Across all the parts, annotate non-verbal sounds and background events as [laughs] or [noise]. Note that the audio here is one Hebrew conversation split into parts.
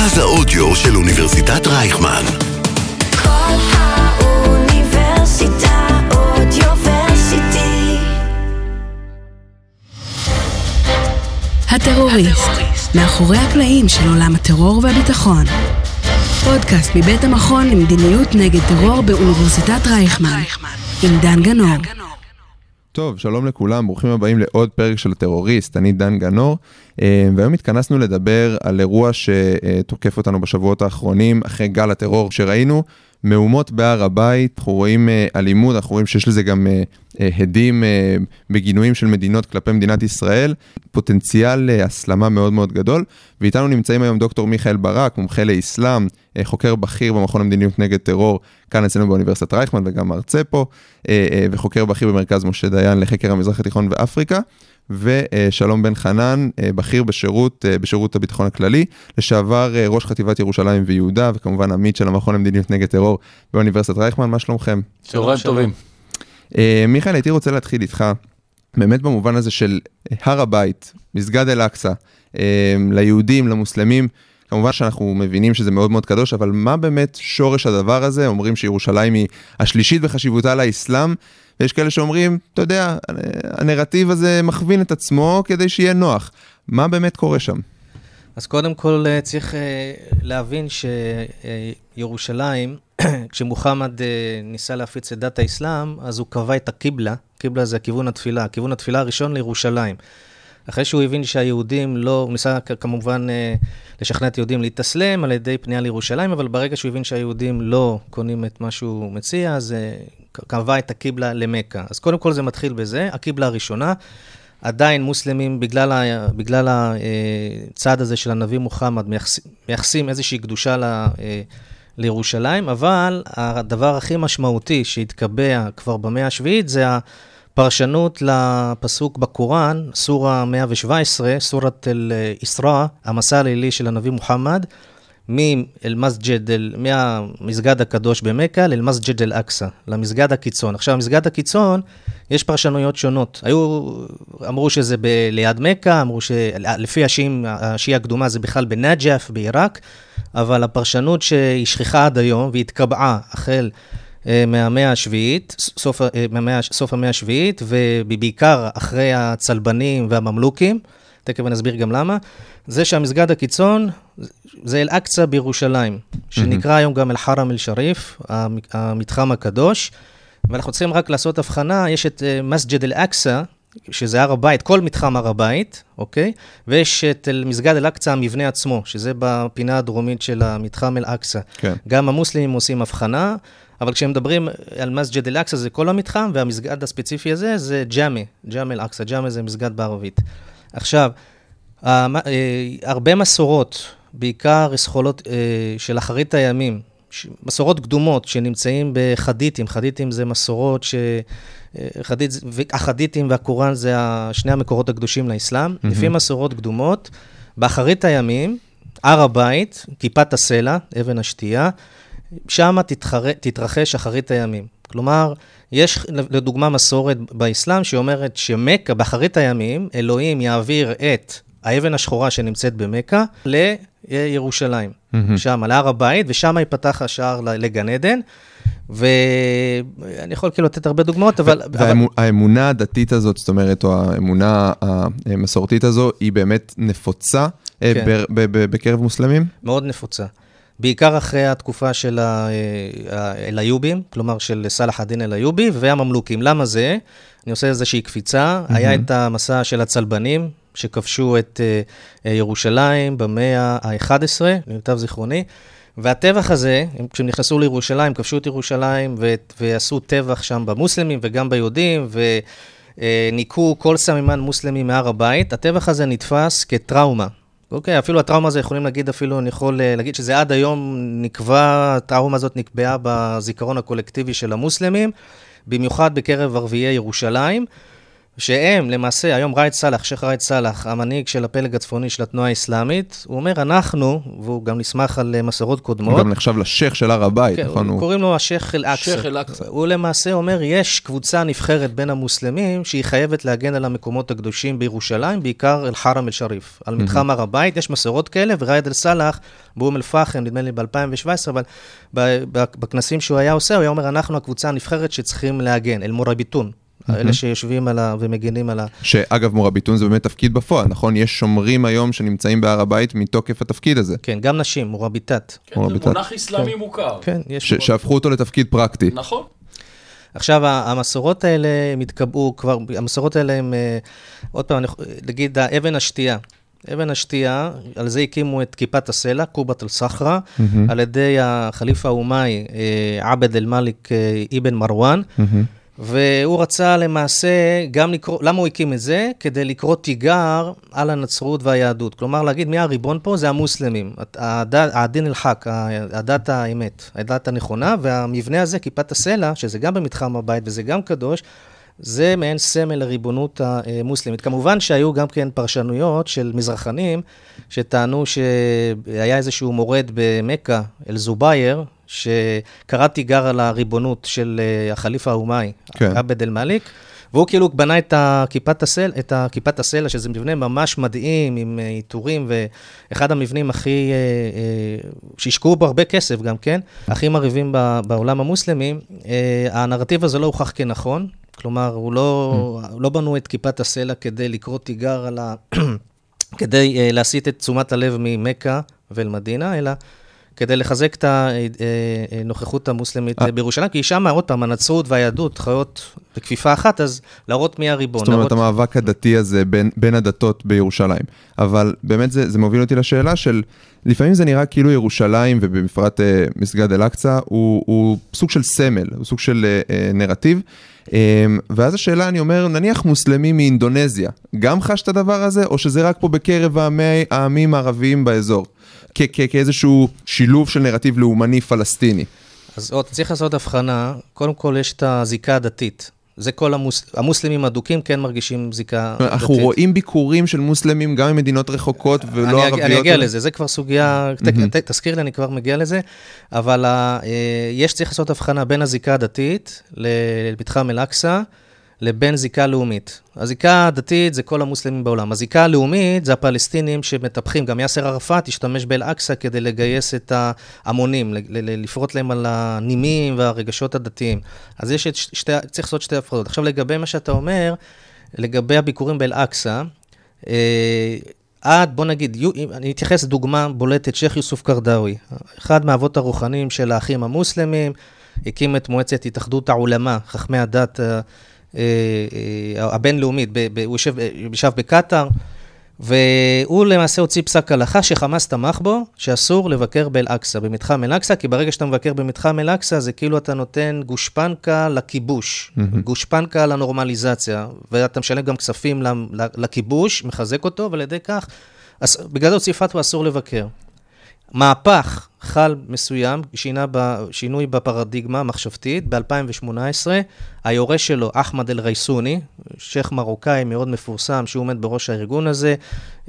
מרכז האודיו של אוניברסיטת רייכמן. כל האוניברסיטה אודיוורסיטי. הטרוריסט, מאחורי הקלעים של עולם הטרור והביטחון. פודקאסט מבית המכון למדיניות נגד טרור באוניברסיטת רייכמן, עם דן גנור. טוב, שלום לכולם, ברוכים הבאים לעוד פרק של הטרוריסט, אני דן גנור, אה, והיום התכנסנו לדבר על אירוע שתוקף אותנו בשבועות האחרונים, אחרי גל הטרור שראינו, מהומות בהר הבית, אנחנו רואים אה, אלימות, אנחנו רואים שיש לזה גם אה, הדים בגינויים של מדינות כלפי מדינת ישראל, פוטנציאל הסלמה מאוד מאוד גדול, ואיתנו נמצאים היום דוקטור מיכאל ברק, מומחה לאסלאם, חוקר בכיר במכון המדיניות נגד טרור, כאן אצלנו באוניברסיטת רייכמן וגם מרצה פה, וחוקר בכיר במרכז משה דיין לחקר המזרח התיכון ואפריקה. ושלום בן חנן, בכיר בשירות, בשירות הביטחון הכללי, לשעבר ראש חטיבת ירושלים ויהודה, וכמובן עמית של המכון למדיניות נגד טרור באוניברסיטת רייכמן, מה שלומכם? צהריים טובים. מיכאל, הייתי רוצה להתחיל איתך, באמת במובן הזה של הר הבית, מסגד אל-אקצא, ליהודים, למוסלמים, כמובן שאנחנו מבינים שזה מאוד מאוד קדוש, אבל מה באמת שורש הדבר הזה? אומרים שירושלים היא השלישית בחשיבותה לאסלאם, ויש כאלה שאומרים, אתה יודע, הנרטיב הזה מכווין את עצמו כדי שיהיה נוח. מה באמת קורה שם? אז קודם כל צריך להבין שירושלים, [clears throat] כשמוחמד ניסה להפיץ את דת האסלאם, אז הוא קבע את הקיבלה, קיבלה זה כיוון התפילה, כיוון התפילה הראשון לירושלים. אחרי שהוא הבין שהיהודים לא, הוא ניסה כמובן לשכנע את היהודים להתאסלם על ידי פנייה לירושלים, אבל ברגע שהוא הבין שהיהודים לא קונים את מה שהוא מציע, אז קבע את הקיבלה למכה. אז קודם כל זה מתחיל בזה, הקיבלה הראשונה. עדיין מוסלמים, בגלל, ה, בגלל הצעד הזה של הנביא מוחמד, מייחסים, איזושהי קדושה ל, לירושלים, אבל הדבר הכי משמעותי שהתקבע כבר במאה השביעית זה הפרשנות לפסוק בקוראן, סורה 117, סורת אל-איסרא, המסע הלילי של הנביא מוחמד, מאל-מסג'ד, מהמסגד הקדוש במכה לאל-מסג'ד אל-אקצא, למסגד הקיצון. עכשיו, מסגד הקיצון, יש פרשנויות שונות. היו, אמרו שזה ב, ליד מכה, אמרו שלפי השיעים, השיעה הקדומה זה בכלל בנג'ף, בעיראק, אבל הפרשנות שהיא שכיחה עד היום והתקבעה החל מהמאה השביעית, סוף, מהמאה, סוף המאה השביעית, ובעיקר אחרי הצלבנים והממלוכים, תכף אני אסביר גם למה, זה שהמסגד הקיצון זה אל-אקצא בירושלים, שנקרא היום גם אל-חרם אל-שריף, המתחם הקדוש, ואנחנו צריכים רק לעשות הבחנה, יש את מסג'ד אל-אקצא, שזה הר הבית, כל מתחם הר הבית, אוקיי? ויש את מסגד אל-אקצא, המבנה עצמו, שזה בפינה הדרומית של המתחם אל-אקצא. כן. גם המוסלמים עושים הבחנה, אבל כשהם מדברים על מסג'ד אל-אקצא זה כל המתחם, והמסגד הספציפי הזה זה ג'אמי, ג'אמי אל-אקצא, ג'אמי זה מסגד בערבית. עכשיו, הרבה מסורות, בעיקר סחולות של אחרית הימים, מסורות קדומות שנמצאים בחדיתים, חדיתים זה מסורות ש... חדית, החדיתים והקוראן זה שני המקורות הקדושים לאסלאם. Mm-hmm. לפי מסורות קדומות, באחרית הימים, הר הבית, כיפת הסלע, אבן השתייה, שם תתחר... תתרחש אחרית הימים. כלומר, יש לדוגמה מסורת באסלאם שאומרת שמכה, באחרית הימים, אלוהים יעביר את האבן השחורה שנמצאת במכה לירושלים, mm-hmm. שם, על הר הבית, ושם ייפתח השער לגן עדן. ואני יכול כאילו לתת הרבה דוגמאות, אבל... והאמונה הדתית הזאת, זאת אומרת, או האמונה המסורתית הזו, היא באמת נפוצה כן. בקרב מוסלמים? מאוד נפוצה. בעיקר אחרי התקופה של האל-איובים, כלומר של סלאח א-דין אל-איובי והממלוכים. למה זה? אני עושה איזושהי קפיצה. Mm-hmm. היה את המסע של הצלבנים, שכבשו את ירושלים במאה ה-11, למיטב זיכרוני. והטבח הזה, כשהם נכנסו לירושלים, כבשו את ירושלים ו- ועשו טבח שם במוסלמים וגם ביהודים, וניקו כל סממן מוסלמי מהר הבית, הטבח הזה נתפס כטראומה. אוקיי, אפילו הטראומה הזו, יכולים להגיד, אפילו אני יכול להגיד שזה עד היום נקבע, הטראומה הזאת נקבעה בזיכרון הקולקטיבי של המוסלמים, במיוחד בקרב ערביי ירושלים. שהם למעשה, היום ראאד סאלח, שייח' ראאד סאלח, המנהיג של הפלג הצפוני של התנועה האסלאמית, הוא אומר, אנחנו, והוא גם נסמך על אה, מסורות הוא קודמות, גם נחשב לשייח של הר הבית, כן, נכון? הוא- הוא- קוראים לו השייח' אל-אקצא. שייח' אל-אקצא. הוא למעשה אומר, יש קבוצה נבחרת בין המוסלמים שהיא חייבת להגן על המקומות הקדושים בירושלים, בעיקר אל-חרם אל-שריף, על מתחם הר הבית, יש מסורות כאלה, וראאד אל-סאלח באום אל-פחם, נדמה לי ב-2017, אבל בכנסים שהוא היה עושה, הוא היה אומר, אנחנו הקבוצה הנבחרת שצריכים להגן, אל-מוראביטון. אלה שיושבים על ה... ומגינים על ה... שאגב, מורביטון זה באמת תפקיד בפועל, נכון? יש שומרים היום שנמצאים בהר הבית מתוקף התפקיד הזה, כן, גם נשים, מורביטת. כן, זה מונח אסלאמי מוכר. כן, יש... ש- שהפכו אותו לתפקיד פרקטי. נכון. עכשיו, המסורות האלה, הם התקבעו כבר, המסורות האלה הם, אה, עוד פעם, נגיד, אבן השתייה. אבן השתייה, על זה הקימו את כיפת הסלע, קובת אל-סחרה, על ידי החליף האומאי, אה, עבד אל-מאליק אה, אבן מרואן, והוא רצה למעשה גם לקרוא, למה הוא הקים את זה? כדי לקרוא תיגר על הנצרות והיהדות. כלומר, להגיד מי הריבון פה זה המוסלמים, הדין אל-חק, הדת האמת, הדת הנכונה, והמבנה הזה, כיפת הסלע, שזה גם במתחם הבית וזה גם קדוש, זה מעין סמל לריבונות המוסלמית. כמובן שהיו גם כן פרשנויות של מזרחנים, שטענו שהיה איזשהו מורד במכה, אל-זובייר, שקרא תיגר על הריבונות של אה, החליף האומאי, כן. עבד אל-מאליק, והוא כאילו בנה את הסלע, את הכיפת הסלע, שזה מבנה ממש מדהים, עם אה, עיטורים, ואחד המבנים הכי, אה, שהשקעו בו הרבה כסף גם כן, הכי מרהיבים בעולם המוסלמי. הנרטיב הזה לא הוכח כנכון, כלומר, הוא לא, לא בנו את כיפת הסלע כדי לקרוא תיגר על ה... [clears throat] כדי להסיט את תשומת הלב ממכה ואל-מדינה, אלא כדי לחזק את הנוכחות המוסלמית אה. בירושלים, כי שם, עוד פעם, הנצרות והיהדות חיות בכפיפה אחת, אז להראות מי הריבון. זאת אומרת, להראות... המאבק הדתי הזה בין, בין הדתות בירושלים. אבל באמת זה, זה מוביל אותי לשאלה של, לפעמים זה נראה כאילו ירושלים, ובפרט אה, מסגד אל-אקצא, הוא, הוא סוג של סמל, הוא סוג של אה, אה, נרטיב. אה, ואז השאלה, אני אומר, נניח מוסלמי מאינדונזיה, גם חש את הדבר הזה, או שזה רק פה בקרב העמי, העמים הערביים באזור? כאיזשהו שילוב של נרטיב לאומני פלסטיני. אז עוד צריך לעשות הבחנה, קודם כל יש את הזיקה הדתית. זה כל המוס... המוסלמים הדוקים כן מרגישים זיקה דתית. אנחנו רואים ביקורים של מוסלמים גם ממדינות רחוקות ולא אני, ערביות. אני אגיע לזה, זה כבר סוגיה, ת, ת, תזכיר לי, אני כבר מגיע לזה, אבל ה, אה, יש צריך לעשות הבחנה בין הזיקה הדתית למתחם אל-אקצא, לבין זיקה לאומית. הזיקה הדתית זה כל המוסלמים בעולם. הזיקה הלאומית זה הפלסטינים שמטפחים, גם יאסר ערפאת השתמש באל-אקצא כדי לגייס את ההמונים, לפרוט להם על הנימים והרגשות הדתיים. אז יש את שתי, צריך לעשות שתי הפרדות. עכשיו, לגבי מה שאתה אומר, לגבי הביקורים באל-אקצא, אה, עד, בוא נגיד, אני אתייחס לדוגמה בולטת, שייח' יוסוף קרדאווי, אחד מהאבות הרוחניים של האחים המוסלמים, הקים את מועצת התאחדות העולמה, חכמי הדת אה, הבינלאומית, ב, הוא יושב, אה, ישב בקטאר, והוא למעשה הוציא פסק הלכה שחמאס תמך בו, שאסור לבקר באל-אקצא, במתחם אל-אקצא, כי ברגע שאתה מבקר במתחם אל-אקצא, זה כאילו אתה נותן גושפנקה לכיבוש, גושפנקה לנורמליזציה, ואתה משלם גם כספים לכיבוש, מחזק אותו, ועל ידי כך, בגלל זה הוציא פתווה אסור לבקר. מהפך חל מסוים, שינה ב, שינוי בפרדיגמה המחשבתית ב-2018. היורש שלו, אחמד אל-רייסוני, שייח' מרוקאי מאוד מפורסם, שהוא עומד בראש הארגון הזה,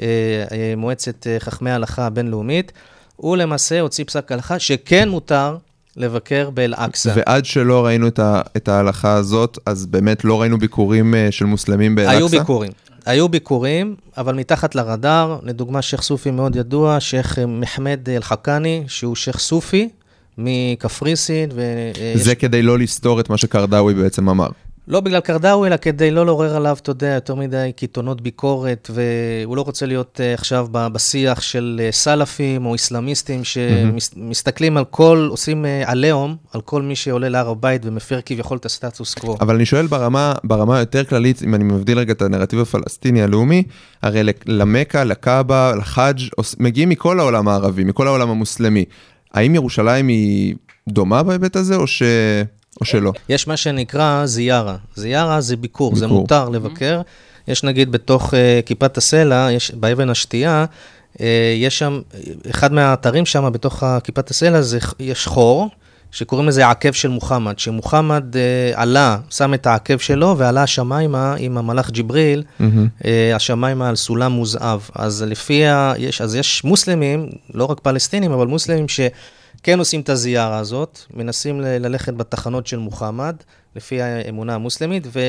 אה, אה, מועצת אה, חכמי ההלכה הבינלאומית, הוא למעשה הוציא פסק הלכה שכן מותר לבקר באל-אקצא. ועד שלא ראינו את, ה, את ההלכה הזאת, אז באמת לא ראינו ביקורים של מוסלמים באל-אקצא? היו ביקורים. היו ביקורים, אבל מתחת לרדאר, לדוגמה שייח' סופי מאוד ידוע, שייח' מחמד אל-חכני, שהוא שייח' סופי מקפריסין, ויש זה כדי לא לסתור את מה שקרדאווי בעצם אמר. לא בגלל קרדאווי, אלא כדי לא לעורר עליו, אתה יודע, יותר מדי קיתונות ביקורת, והוא לא רוצה להיות uh, עכשיו בשיח של uh, סלאפים או איסלאמיסטים שמסתכלים על כל, עושים uh, עליהום על כל מי שעולה להר הבית ומפר כביכול את הסטטוס קוו. אבל אני שואל ברמה, ברמה היותר כללית, אם אני מבדיל רגע את הנרטיב הפלסטיני הלאומי, הרי למכה, לקאבה, לחאג' מגיעים מכל העולם הערבי, מכל העולם המוסלמי. האם ירושלים היא דומה בהיבט הזה, או, ש... או שלא? יש מה שנקרא זיארה. זיארה זה ביקור, זה ביקור. מותר לבקר. יש נגיד בתוך uh, כיפת הסלע, יש באבן השתייה, uh, יש שם, אחד מהאתרים שם בתוך כיפת הסלע, זה, יש חור שקוראים לזה העקב של מוחמד, שמוחמד אה, עלה, שם את העקב שלו ועלה השמיימה עם המלאך ג'יבריל, מהמם. אה, השמיימה על סולם מוזהב. אז לפי ה... יש, אז יש מוסלמים, לא רק פלסטינים, אבל מוסלמים שכן עושים את הזיארה הזאת, מנסים ל- ללכת בתחנות של מוחמד, לפי האמונה המוסלמית, ו...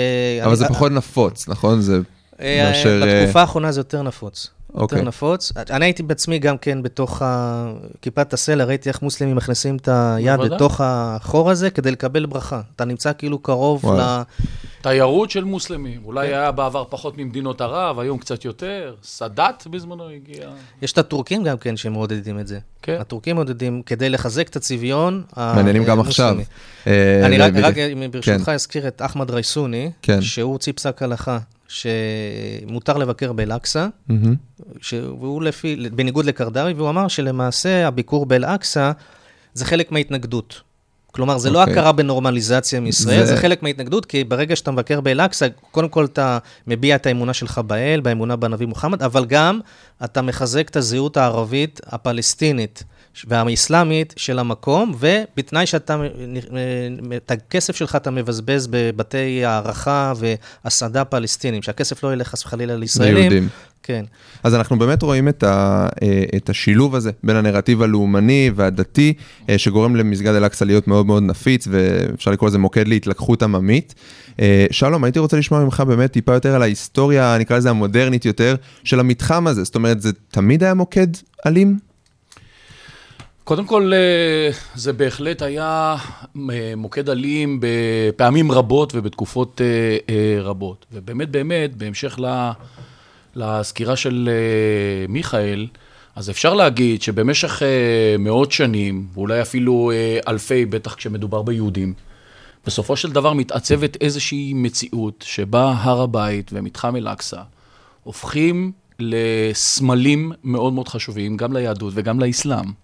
אבל זה פחות נפוץ, נכון? זה אה, מאשר... אה, בתקופה האחרונה זה יותר נפוץ. אוקיי. יותר נפוץ. אני הייתי בעצמי גם כן בתוך ה- כיפת הסלע, ראיתי איך מוסלמים מכניסים את היד בוודאי. לתוך החור הזה כדי לקבל ברכה. אתה נמצא כאילו קרוב וואו. ל... תיירות של מוסלמים. אולי כן. היה בעבר פחות ממדינות ערב, היום קצת יותר. סאדאת בזמנו הגיע. יש את הטורקים גם כן שמעודדים את זה. כן. הטורקים מעודדים כדי לחזק את הצביון מעניינים גם עכשיו. אה, אני רק, אם ברשותך אזכיר את אחמד רייסוני, כן. שהוא הוציא פסק הלכה שמותר לבקר באל-אקצא, והוא לפי, בניגוד לקרדרי, והוא אמר שלמעשה הביקור באל-אקצא זה חלק מההתנגדות. כלומר, זה לא אוקיי. הכרה בנורמליזציה מישראל, זה... זה חלק מההתנגדות, כי ברגע שאתה מבקר באל-אקצא, קודם כל אתה מביע את האמונה שלך באל, באמונה בנביא מוחמד, אבל גם אתה מחזק את הזהות הערבית הפלסטינית והאסלאמית של המקום, ובתנאי שאתה, את הכסף שלך אתה מבזבז בבתי הערכה והסעדה פלסטינים, שהכסף לא ילך חס וחלילה לישראלים. ליהודים. כן. אז אנחנו באמת רואים את, ה, אה, את השילוב הזה בין הנרטיב הלאומני והדתי, אה, שגורם למסגד אל-אקצא להיות מאוד מאוד נפיץ, ואפשר לקרוא לזה מוקד להתלקחות עממית. אה, שלום, הייתי רוצה לשמוע ממך באמת טיפה יותר על ההיסטוריה, נקרא לזה המודרנית יותר, של המתחם הזה. זאת אומרת, זה תמיד היה מוקד אלים? קודם כל, אה, זה בהחלט היה אה, מוקד אלים בפעמים רבות ובתקופות אה, רבות. ובאמת, באמת, בהמשך לסקירה של מיכאל, אז אפשר להגיד שבמשך מאות שנים, ואולי אפילו אלפי, בטח כשמדובר ביהודים, בסופו של דבר מתעצבת איזושהי מציאות שבה הר הבית ומתחם אל-אקצא הופכים לסמלים מאוד מאוד חשובים, גם ליהדות וגם לאסלאם.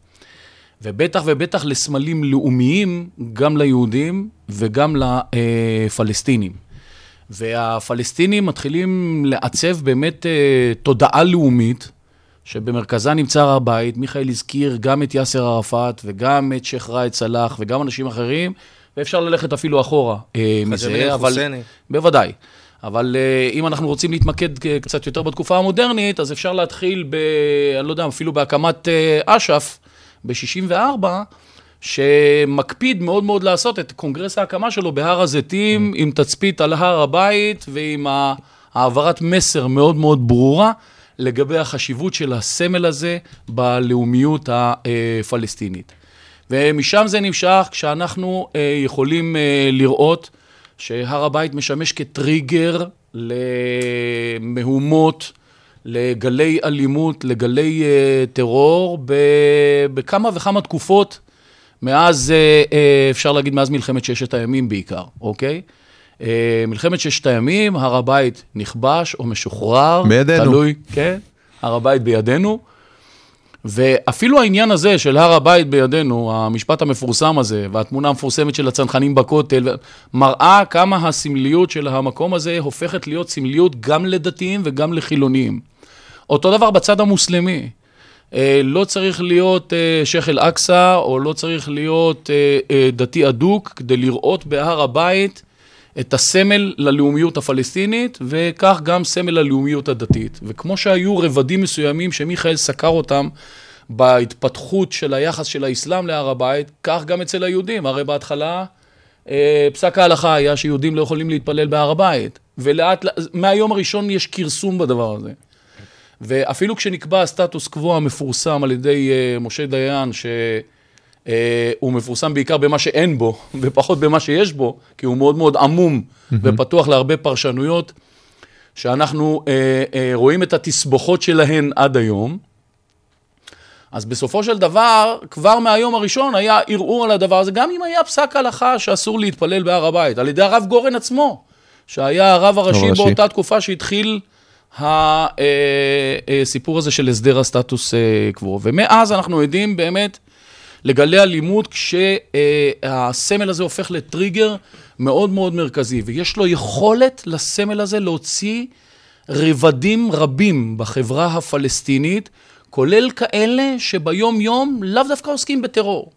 ובטח ובטח לסמלים לאומיים, גם ליהודים וגם לפלסטינים. והפלסטינים מתחילים לעצב באמת אה, תודעה לאומית, שבמרכזה נמצא הר הבית. מיכאל הזכיר גם את יאסר ערפאת וגם את שייח' ראאד סלאח וגם אנשים אחרים, ואפשר ללכת אפילו אחורה אה, מזה, אבל... אל-חוסייני. בוודאי. אבל uh, אם אנחנו רוצים להתמקד קצת יותר בתקופה המודרנית, אז אפשר להתחיל ב... אני לא יודע, אפילו בהקמת אש"ף ב-64, שמקפיד מאוד מאוד לעשות את קונגרס ההקמה שלו בהר הזיתים, עם תצפית על הר הבית ועם העברת מסר מאוד מאוד ברורה לגבי החשיבות של הסמל הזה בלאומיות הפלסטינית. ומשם זה נמשך כשאנחנו אה, יכולים אה, לראות שהר הבית משמש כטריגר למהומות, לגלי אלימות, לגלי אה, טרור, ב, בכמה וכמה תקופות, מאז, אה, אה, אפשר להגיד, מאז מלחמת ששת הימים בעיקר, אוקיי? אה, מלחמת ששת הימים, הר הבית נכבש או משוחרר. בידינו. תלוי, כן, הר הבית בידינו. ואפילו העניין הזה של הר הבית בידינו, המשפט המפורסם הזה, והתמונה המפורסמת של הצנחנים בכותל, מראה כמה הסמליות של המקום הזה הופכת להיות סמליות גם לדתיים וגם לחילוניים. אותו דבר בצד המוסלמי. אה, לא צריך להיות אה, שייח' אל-אקצא, או לא צריך להיות אה, דתי אדוק, כדי לראות בהר הבית את הסמל ללאומיות הפלסטינית, וכך גם סמל ללאומיות הדתית. וכמו שהיו רבדים מסוימים שמיכאל סקר אותם בהתפתחות של היחס של האסלאם להר הבית, כך גם אצל היהודים. הרי בהתחלה אה, פסק ההלכה היה שיהודים לא יכולים להתפלל בהר הבית, ולאט, מהיום הראשון יש כרסום בדבר הזה. ואפילו כשנקבע הסטטוס קוו המפורסם על ידי uh, משה דיין, שהוא uh, מפורסם בעיקר במה שאין בו, [laughs] ופחות במה שיש בו, כי הוא מאוד מאוד עמום ופתוח להרבה פרשנויות, שאנחנו uh, uh, רואים את התסבוכות שלהן עד היום. אז בסופו של דבר, כבר מהיום הראשון היה ערעור על הדבר הזה, גם אם היה פסק הלכה שאסור להתפלל בהר הבית, על ידי הרב גורן עצמו, שהיה הרב הראשי הראשי. באותה תקופה שהתחיל הסיפור הזה של הסדר הסטטוס אה, קוו. ומאז אנחנו עדים באמת לגלי אלימות, כשהסמל הזה הופך לטריגר מאוד מאוד מרכזי, ויש לו יכולת לסמל הזה להוציא רבדים רבים בחברה הפלסטינית, כולל כאלה שביום-יום לאו דווקא עוסקים בטרור.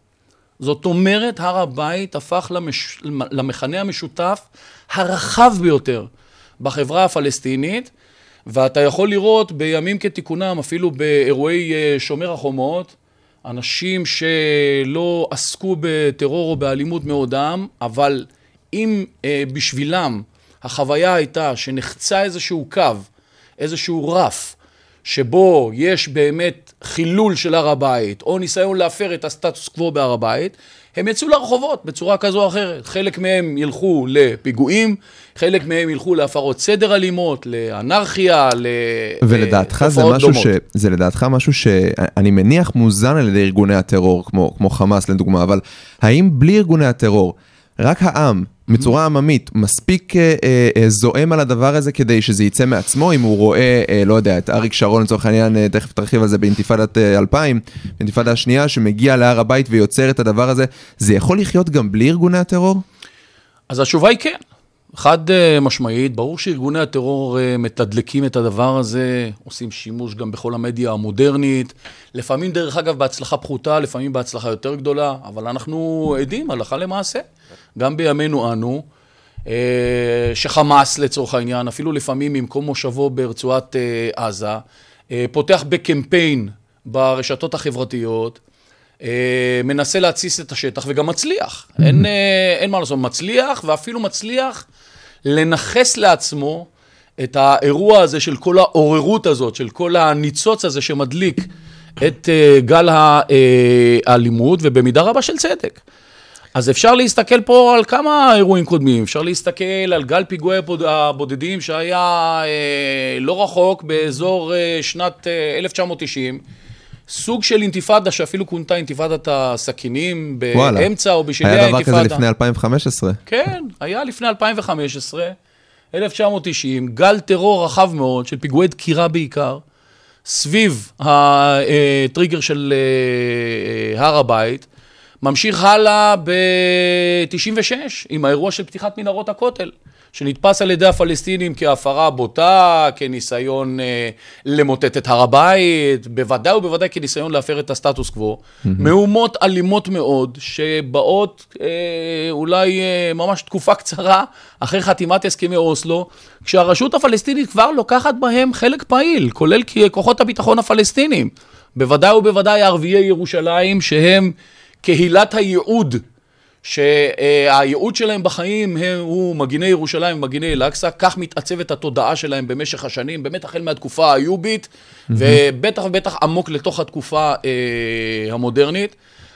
זאת אומרת, הר הבית הפך למש... למכנה המשותף הרחב ביותר בחברה הפלסטינית, ואתה יכול לראות בימים כתיקונם, אפילו באירועי אה, שומר החומות, אנשים שלא עסקו בטרור או באלימות מעודם, אבל אם אה, בשבילם החוויה הייתה שנחצה איזשהו קו, איזשהו רף, שבו יש באמת חילול של הר הבית, או ניסיון להפר את הסטטוס קוו בהר הבית, הם יצאו לרחובות בצורה כזו או אחרת. חלק מהם ילכו לפיגועים, חלק מהם ילכו להפרות סדר אלימות, לאנרכיה, ולדעתך זה לתופעות משהו דומות. ש... זה לדעתך משהו שאני מניח מוזן על ידי ארגוני הטרור, כמו, כמו חמאס לדוגמה, אבל האם בלי ארגוני הטרור, רק העם, בצורה עממית, מספיק אה, אה, זועם על הדבר הזה כדי שזה יצא מעצמו, אם הוא רואה, אה, לא יודע, את אריק שרון לצורך העניין, אה, תכף תרחיב על זה באינתיפאדת אה, 2000, באינתיפאדה השנייה, שמגיע להר הבית ויוצר את הדבר הזה, זה יכול לחיות גם בלי ארגוני הטרור? אז התשובה היא כן. חד אה, משמעית, ברור שארגוני הטרור אה, מתדלקים את הדבר הזה, עושים שימוש גם בכל המדיה המודרנית, לפעמים דרך אגב בהצלחה פחותה, לפעמים בהצלחה יותר גדולה, אבל אנחנו עדים הלכה למעשה, גם בימינו אנו, אה, שחמאס לצורך העניין, אפילו לפעמים ממקום מושבו ברצועת אה, עזה, אה, פותח בקמפיין ברשתות החברתיות, מנסה להתסיס את השטח וגם מצליח. אין, אין מה לעשות, מצליח ואפילו מצליח לנכס לעצמו את האירוע הזה של כל העוררות הזאת, של כל הניצוץ הזה שמדליק את גל האלימות, ובמידה רבה של צדק. אז אפשר להסתכל פה על כמה אירועים קודמים, אפשר להסתכל על גל פיגועי הבוד- הבודדים שהיה אה, לא רחוק באזור אה, שנת אה, 1990, סוג של אינתיפאדה שאפילו כונתה אינתיפאדת הסכינים, וואלה. באמצע או בשלהי היה האינתיפאדה. דבר כזה לפני 2015. כן, היה לפני 2015, 1990, גל טרור רחב מאוד, של פיגועי דקירה בעיקר, סביב הטריגר של אה, אה, הר הבית, ממשיך הלאה ב-96, עם האירוע של פתיחת מנהרות הכותל. שנתפס על ידי הפלסטינים כהפרה בוטה, כניסיון אה, למוטט את הר הבית, בוודאי ובוודאי כניסיון להפר את הסטטוס קוו. מהומות אלימות מאוד, שבאות אה, אולי אה, ממש תקופה קצרה אחרי חתימת הסכמי אוסלו, כשהרשות הפלסטינית כבר לוקחת בהם חלק פעיל, כולל כוחות הביטחון הפלסטינים. בוודאי ובוודאי ערביי ירושלים, שהם קהילת הייעוד שהייעוד שלהם בחיים הוא מגיני ירושלים ומגיני אל-אקצא, כך מתעצבת התודעה שלהם במשך השנים, באמת החל מהתקופה האיובית, ובטח ובטח עמוק לתוך התקופה אה, המודרנית.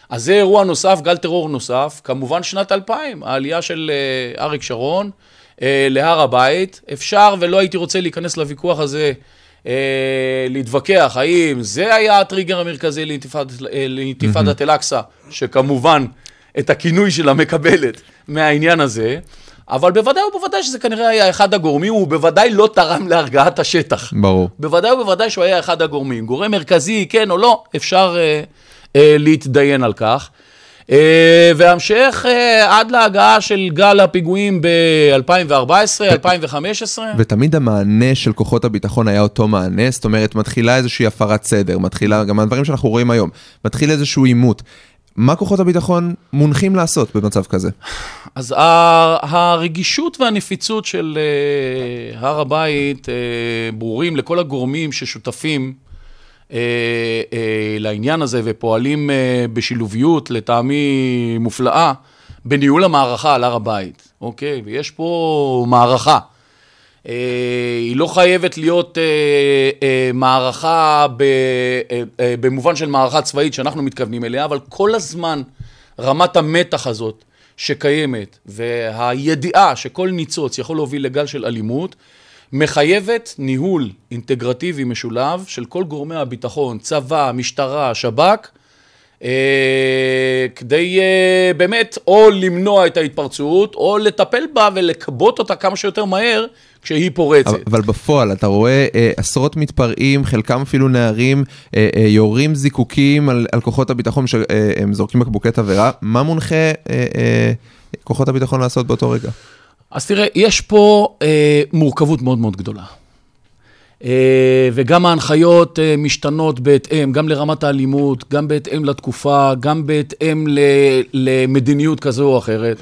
אז זה אירוע נוסף, גל טרור נוסף, כמובן שנת 2000, העלייה של אה, אריק שרון אה, להר הבית. אפשר, ולא הייתי רוצה להיכנס לוויכוח הזה, אה, להתווכח האם זה היה הטריגר המרכזי לאינתיפאד, אה, לאינתיפאדת אל-אקצא, שכמובן את הכינוי שלה מקבלת מהעניין הזה, אבל בוודאי ובוודאי שזה כנראה היה אחד הגורמים, הוא בוודאי לא תרם להרגעת השטח. ברור. בוודאי ובוודאי שהוא היה אחד הגורמים. גורם מרכזי, כן או לא, אפשר אה, אה, להתדיין על כך. אה, והמשך אה, עד להגעה של גל הפיגועים ב-2014, 2015. ותמיד המענה של כוחות הביטחון היה אותו מענה, זאת אומרת, מתחילה איזושהי הפרת סדר, מתחילה, גם הדברים שאנחנו רואים היום, מתחיל איזשהו עימות. מה כוחות הביטחון מונחים לעשות במצב כזה? אז הרגישות והנפיצות של uh, הר הבית ברורים לכל הגורמים ששותפים לעניין הזה ופועלים uh, בשילוביות, לטעמי מופלאה, בניהול המערכה על הר הבית, אוקיי? ויש פה מערכה. היא לא חייבת להיות מערכה במובן של מערכה צבאית שאנחנו מתכוונים אליה, אבל כל הזמן רמת המתח הזאת שקיימת והידיעה שכל ניצוץ יכול להוביל לגל של אלימות, מחייבת ניהול אינטגרטיבי משולב של כל גורמי הביטחון, צבא, משטרה, שב"כ, אה, כדי אה, באמת או למנוע את ההתפרצות, או לטפל בה ולכבות אותה כמה שיותר מהר כשהיא פורצת. אבל, אבל בפועל אתה רואה אה, עשרות מתפרעים, חלקם אפילו נערים, אה, אה, יורים זיקוקים על, על כוחות הביטחון שהם זורקים בקבוקי תבערה, מה מונחה אה, אה, כוחות הביטחון לעשות באותו רגע? אז תראה, יש פה אה, מורכבות מאוד מאוד גדולה. אה, וגם ההנחיות אה, משתנות בהתאם, גם לרמת האלימות, גם בהתאם לתקופה, גם בהתאם ל- למדיניות כזו או אחרת.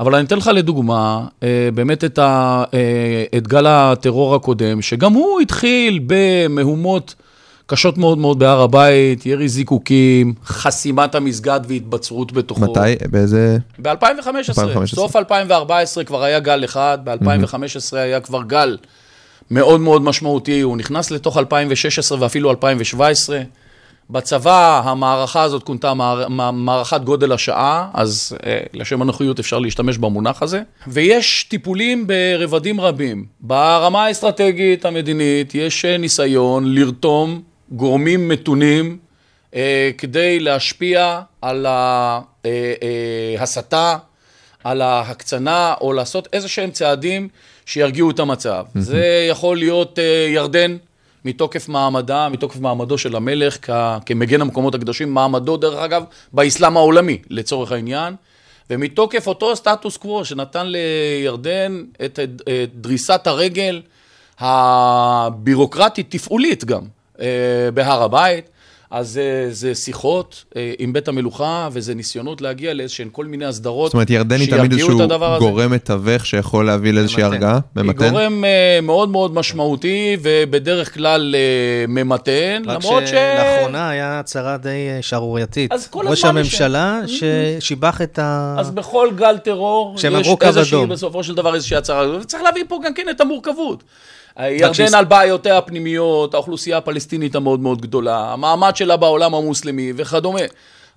אבל אני אתן לך לדוגמה, אה, באמת את, ה, אה, את גל הטרור הקודם, שגם הוא התחיל במהומות קשות מאוד מאוד בהר הבית, ירי זיקוקים, חסימת המסגד והתבצרות בתוכו. מתי? באיזה... ב-2015, 2015. סוף 2014 כבר היה גל אחד, ב-2015 היה כבר גל מאוד מאוד משמעותי, הוא נכנס לתוך 2016 ואפילו 2017. בצבא המערכה הזאת כונתה מער- מע- מערכת גודל השעה, אז אה, לשם הנוחיות אפשר להשתמש במונח הזה. ויש טיפולים ברבדים רבים. ברמה האסטרטגית המדינית יש אה, ניסיון לרתום גורמים מתונים אה, כדי להשפיע על ההסתה, על ההקצנה, או לעשות איזה שהם צעדים שירגיעו את המצב. זה יכול להיות אה, ירדן, מתוקף מעמדה, מתוקף מעמדו של המלך כ- כמגן המקומות הקדושים, מעמדו דרך אגב באסלאם העולמי לצורך העניין, ומתוקף אותו סטטוס קוו שנתן לירדן את, את, את דריסת הרגל הבירוקרטית, תפעולית גם, אה, בהר הבית. אז אה, זה שיחות אה, עם בית המלוכה, וזה ניסיונות להגיע לאיזשהן כל מיני הסדרות זאת אומרת, ירדני תמיד שירגיעו את איזשהו הדבר הזה. גורם מתווך שיכול להביא לאיזושהי ממתן. הרגעה? היא ממתן? גורם אה, מאוד מאוד משמעותי, ובדרך כלל אה, ממתן, רק למרות ש... שלאחרונה היה הצהרה די אה, שערורייתית. אז כל ראש הזמן יש- הממשלה ששיבח את ה... אז בכל גל טרור, יש איזושהי. בסופו של דבר איזושהי הצהרה, וצריך להביא פה גם כן את המורכבות. ירדן על בעיותיה הפנימיות, האוכלוסייה הפלסטינית המאוד מאוד גדולה, המעמד שלה בעולם המוסלמי וכדומה.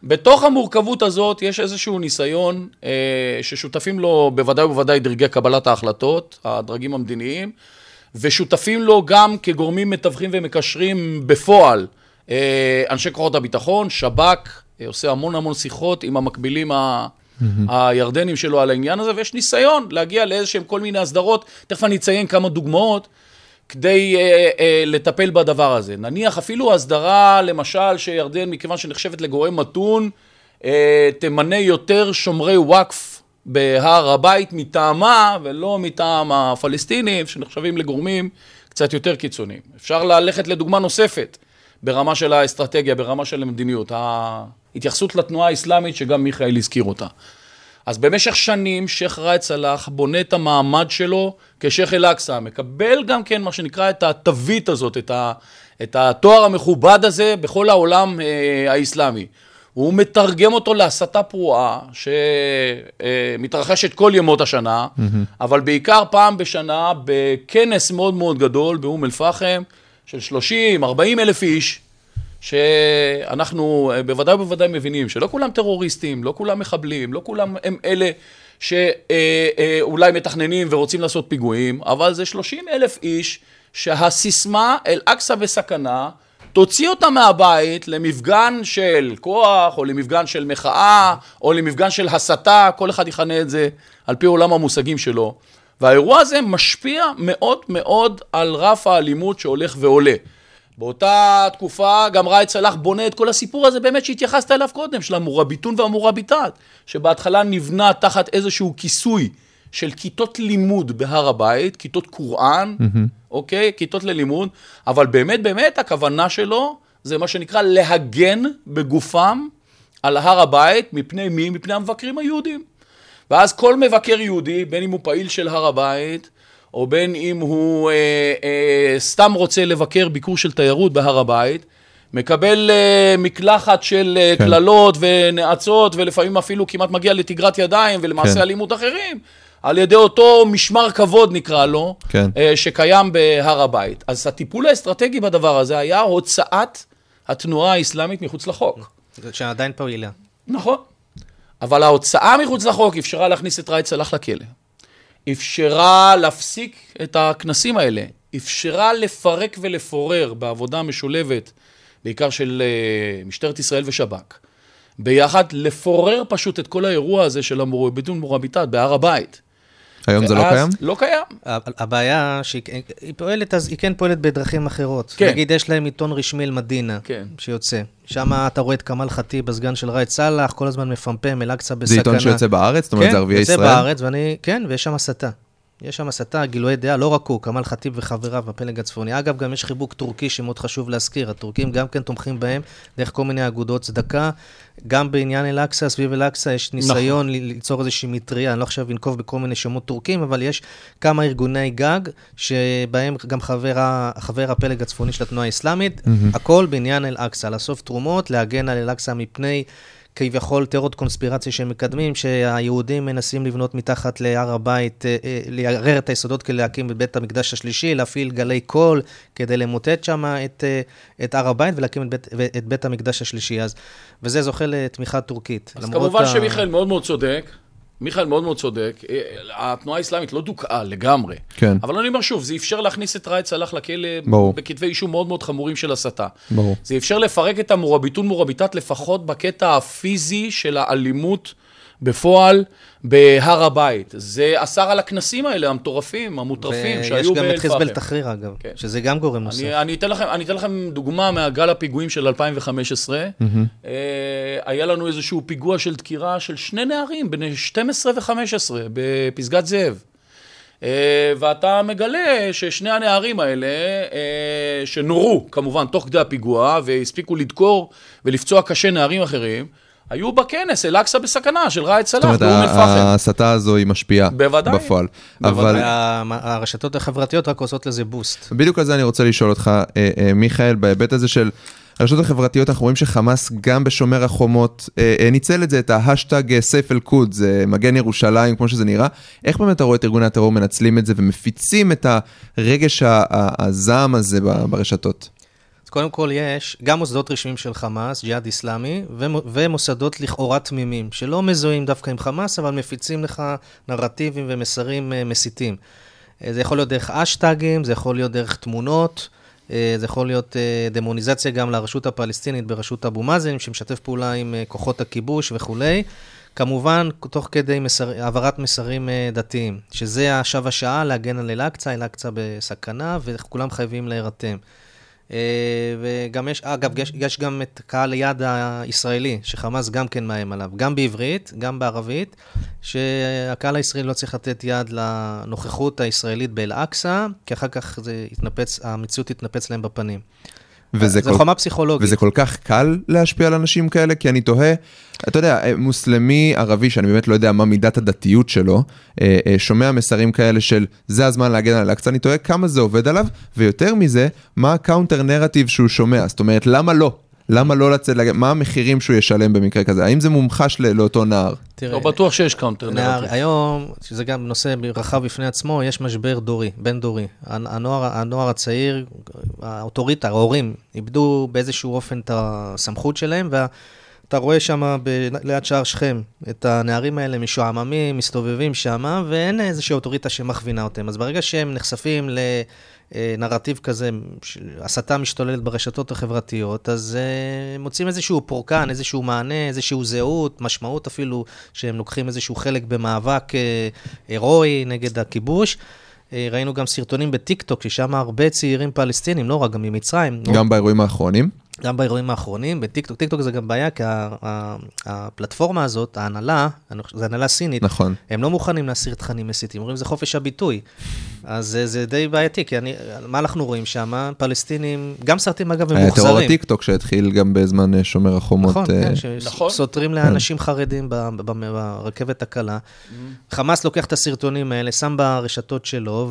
בתוך המורכבות הזאת יש איזשהו ניסיון אה, ששותפים לו בוודאי ובוודאי דרגי קבלת ההחלטות, הדרגים המדיניים, ושותפים לו גם כגורמים מתווכים ומקשרים בפועל אה, אנשי כוחות הביטחון, שב"כ, אה, עושה המון המון שיחות עם המקבילים ה... הירדנים שלו על העניין הזה, ויש ניסיון להגיע לאיזשהם כל מיני הסדרות, תכף אני אציין כמה דוגמאות, כדי אה, אה, לטפל בדבר הזה. נניח אפילו הסדרה, למשל, שירדן, מכיוון שנחשבת לגורם מתון, אה, תמנה יותר שומרי וואקף בהר הבית מטעמה, ולא מטעם הפלסטינים, שנחשבים לגורמים קצת יותר קיצוניים. אפשר ללכת לדוגמה נוספת, ברמה של האסטרטגיה, ברמה של המדיניות. ההתייחסות לתנועה האסלאמית, שגם מיכאל הזכיר אותה. אז במשך שנים שייח' ראאד סלאח בונה את המעמד שלו כשייח' אל-אקצא, מקבל גם כן מה שנקרא את התווית הזאת, את, ה, את התואר המכובד הזה בכל העולם אה, האסלאמי. הוא מתרגם אותו להסתה פרועה שמתרחשת כל ימות השנה, אבל בעיקר פעם בשנה בכנס מאוד מאוד גדול באום אל-פחם של 30, 40 אלף איש, שאנחנו אה, בוודאי ובוודאי מבינים שלא כולם טרוריסטים, לא כולם מחבלים, לא כולם הם אלה שאולי מתכננים ורוצים לעשות פיגועים, אבל זה 30 אלף איש שהסיסמה אל-אקצא בסכנה, תוציא אותם מהבית למפגן של כוח, או למפגן של מחאה, או למפגן של הסתה, כל אחד יכנה את זה על פי עולם המושגים שלו. והאירוע הזה משפיע מאוד מאוד על רף האלימות שהולך ועולה. באותה תקופה גם ראאד סלאח בונה את כל הסיפור הזה באמת שהתייחסת אליו קודם, של המורביטון והמורביטת, שבהתחלה נבנה תחת איזשהו כיסוי של כיתות לימוד בהר הבית, כיתות קוראן, אוקיי? כיתות ללימוד, אבל באמת באמת הכוונה שלו זה מה שנקרא להגן בגופם על הר הבית, מפני מי? מפני המבקרים היהודים. ואז כל מבקר יהודי, בין אם הוא פעיל של הר הבית, או בין אם הוא אה, אה, סתם רוצה לבקר ביקור של תיירות בהר הבית, מקבל אה, מקלחת של אה, כן. קללות ונאצות, ולפעמים אפילו כמעט מגיע לתגרת ידיים ולמעשי כן. אלימות אחרים, על ידי אותו משמר כבוד נקרא לו, כן. אה, שקיים בהר הבית. אז הטיפול האסטרטגי בדבר הזה היה הוצאת התנועה האסלאמית מחוץ לחוק. שעדיין פעילה. נכון. אבל ההוצאה מחוץ לחוק אפשרה להכניס את ראאד סלאח לכלא. אפשרה להפסיק את הכנסים האלה. אפשרה לפרק ולפורר בעבודה משולבת, בעיקר של אה, משטרת ישראל ושב"כ. ביחד לפורר פשוט את כל האירוע הזה של המורביטון מורביטת בהר הבית. היום זה לא קיים? לא קיים. הבעיה שהיא היא פועלת, אז היא כן פועלת בדרכים אחרות. כן. נגיד, יש להם עיתון רשמי אל-מדינה, כן. שיוצא. שם אתה רואה את כמאל ח'טיב, הסגן של ראאד סאלח, כל הזמן מפמפם, אל-אקצא בסכנה. זה עיתון שיוצא בארץ? זאת אומרת, כן, זה ערביי ישראל? יוצא בארץ, ואני, כן, ויש שם הסתה. יש שם הסתה, גילויי דעה, לא רק הוא, כמאל ח'טיב וחבריו בפלג הצפוני. אגב, גם יש חיבוק טורקי שמאוד חשוב להזכיר. הטורקים גם כן תומכים בהם דרך כל מיני אגודות צדקה. גם בעניין אל-אקצא, סביב אל-אקצא, יש ניסיון נכון. ליצור איזושהי מטריה, אני לא עכשיו אנקוב בכל מיני שמות טורקים, אבל יש כמה ארגוני גג, שבהם גם חבר, חבר הפלג הצפוני של התנועה האסלאמית, mm-hmm. הכל בעניין אל-אקצא, לאסוף תרומות, להגן על אל-אקצא מפני... כביכול תיאוריות קונספירציה שהם מקדמים, שהיהודים מנסים לבנות מתחת להר הבית, אה, אה, לערער את היסודות כדי להקים את בית המקדש השלישי, להפעיל גלי קול כדי למוטט שם את, אה, את הר הבית ולהקים את בית, את בית המקדש השלישי. אז, וזה זוכה לתמיכה טורקית. אז כמובן ה... שמיכאל מאוד מאוד צודק. מיכאל מאוד מאוד צודק, התנועה האסלאמית לא דוכאה לגמרי. כן. אבל אני אומר שוב, זה אפשר להכניס את ראאד סלאח לכלא ברור. בכתבי אישום מאוד מאוד חמורים של הסתה. ברור. זה אפשר לפרק את המורביטון מורביטת לפחות בקטע הפיזי של האלימות בפועל בהר הבית. זה אסר על הכנסים האלה, המטורפים, המוטרפים, שהיו ויש גם את באל-פחם. חיזבל תחריר, אגב, כן. שזה גם גורם נוסף. אני, אני, אתן לכם, אני אתן לכם דוגמה מהגל הפיגועים של 2015. אה, היה לנו איזשהו פיגוע של דקירה של שני נערים, בני 12 ו-15, בפסגת זאב. אה, ואתה מגלה ששני הנערים האלה, אה, שנורו כמובן תוך כדי הפיגוע, והספיקו לדקור ולפצוע קשה נערים אחרים, היו בכנס, אל-אקצא בסכנה, של ראאד זאת סלאח, אומרת, באום אל-פחם. ההסתה הזו היא משפיעה. בוודאי. בפועל. בוודאי. אבל והרשתות החברתיות רק עושות לזה בוסט. בדיוק על זה אני רוצה לשאול אותך, אה, אה, מיכאל, בהיבט הזה של הרשתות החברתיות, אנחנו רואים שחמאס גם בשומר החומות אה, ניצל את זה, את ההאשטג סייף אל-קודס, זה מגן ירושלים, כמו שזה נראה. איך באמת אתה רואה את ארגוני הטרור מנצלים את זה ומפיצים את הרגש הזעם הזה ברשתות? אז קודם כל יש גם מוסדות רשמיים של חמאס, ג'יהאד איסלאמי, ומו- ומוסדות לכאורה תמימים, שלא מזוהים דווקא עם חמאס, אבל מפיצים לך נרטיבים ומסרים אה, מסיתים. אה, זה יכול להיות דרך אשטגים, זה יכול להיות דרך תמונות, אה, זה יכול להיות דמוניזציה גם לרשות הפלסטינית בראשות אבו מאזן, שמשתף פעולה עם כוחות הכיבוש וכולי. כמובן, תוך כדי מסר, העברת מסרים דתיים, שזה עכשיו השעה להגן על אל-אקצא, אל-אקצא בסכנה, וכולם חייבים להירתם. אה, וגם יש, אגב, יש, יש גם את קהל היעד הישראלי, שחמאס גם כן מאיים עליו, גם בעברית, גם בערבית, שהקהל הישראלי לא צריך לתת יד לנוכחות הישראלית באל-אקצא, כי אחר כך זה יתנפץ, המציאות תתנפץ להם בפנים. וזה זה כל- חומה פסיכולוגית. וזה כל כך קל להשפיע על אנשים כאלה? כי אני תוהה, אתה יודע, אה, מוסלמי ערבי, שאני באמת לא יודע מה מידת הדתיות שלו, אה, אה, שומע מסרים כאלה של זה הזמן להגן על אל-אקצא, אני תוהה כמה זה עובד עליו, ויותר מזה, מה ה counter narrative שהוא שומע? זאת אומרת, למה לא? למה לא לצאת? מה המחירים שהוא ישלם במקרה כזה? האם זה מומחש ל- לאותו נער? תראה, לא בטוח שיש counter narrative. היום, שזה גם נושא רחב בפני עצמו, יש משבר דורי, בין-דורי. הנ- הנוער, הנוער הצעיר, האוטוריטה, ההורים, איבדו באיזשהו אופן את הסמכות שלהם, ואתה רואה שם ב- ליד שער שכם את הנערים האלה משועממים, מסתובבים שם, ואין איזושהי אוטוריטה שמכווינה אותם. אז ברגע שהם נחשפים ל... אה, נרטיב כזה, הסתה משתוללת ברשתות החברתיות, אז אה, מוצאים איזשהו פורקן, איזשהו מענה, איזשהו זהות, משמעות אפילו, שהם לוקחים איזשהו חלק במאבק אה, הירואי נגד הכיבוש. ראינו גם סרטונים בטיקטוק, ששם הרבה צעירים פלסטינים, לא רק, גם ממצרים. גם באירועים האחרונים? גם באירועים האחרונים, בטיקטוק, טיקטוק זה גם בעיה, כי ה- ה- הפלטפורמה הזאת, ההנהלה, זו הנהלה סינית, נכון. הם לא מוכנים להסיר תכנים מסיתים, אומרים זה חופש הביטוי. אז זה, זה די בעייתי, כי אני, מה אנחנו רואים שם? פלסטינים, גם סרטים אגב היה טרור. הטיקטוק שהתחיל גם בזמן אה, שומר החומות. נכון, אה, כן, נכון. שסותרים לאנשים חרדים ברכבת הקלה. חמאס לוקח את הסרטונים האלה, שם ברשתות שלו,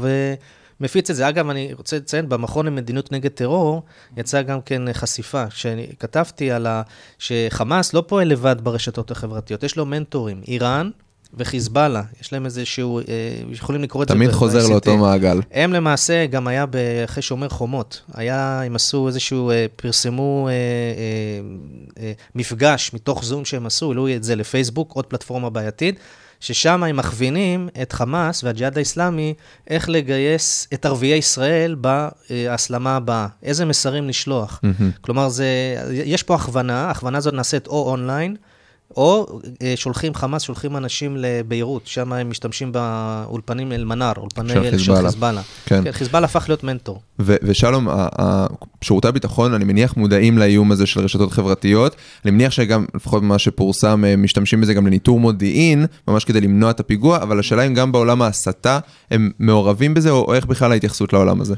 ומפיץ את זה. אגב, אני רוצה לציין, במכון למדיניות נגד טרור, יצאה גם כן חשיפה, שכתבתי על ה... שחמאס לא פועל לבד ברשתות החברתיות, יש לו מנטורים, איראן וחיזבאללה, יש להם איזשהו, אה, יכולים לקרוא את זה תמיד ב- חוזר ב-ICT. לאותו מעגל. הם למעשה, גם היה ב- אחרי שומר חומות, היה, הם עשו איזשהו, אה, פרסמו אה, אה, אה, מפגש מתוך זום שהם עשו, העלו את זה לפייסבוק, עוד פלטפורמה בעייתית, ששם הם מכווינים את חמאס והג'יהאד האיסלאמי איך לגייס את ערביי ישראל בהסלמה הבאה, איזה מסרים לשלוח. כלומר, זה, יש פה הכוונה, ההכוונה הזאת נעשית או אונליין, או אה, שולחים, חמאס שולחים אנשים לביירות, שם הם משתמשים באולפנים אל-מנאר, אולפני של חיזבאללה. חיזבאללה. כן. כן, חיזבאללה הפך להיות מנטור. ו- ושלום, שירותי הביטחון, אני מניח מודעים לאיום הזה של רשתות חברתיות. אני מניח שגם, לפחות ממה שפורסם, הם משתמשים בזה גם לניטור מודיעין, ממש כדי למנוע את הפיגוע, אבל השאלה אם גם בעולם ההסתה הם מעורבים בזה, או, או איך בכלל ההתייחסות לעולם הזה.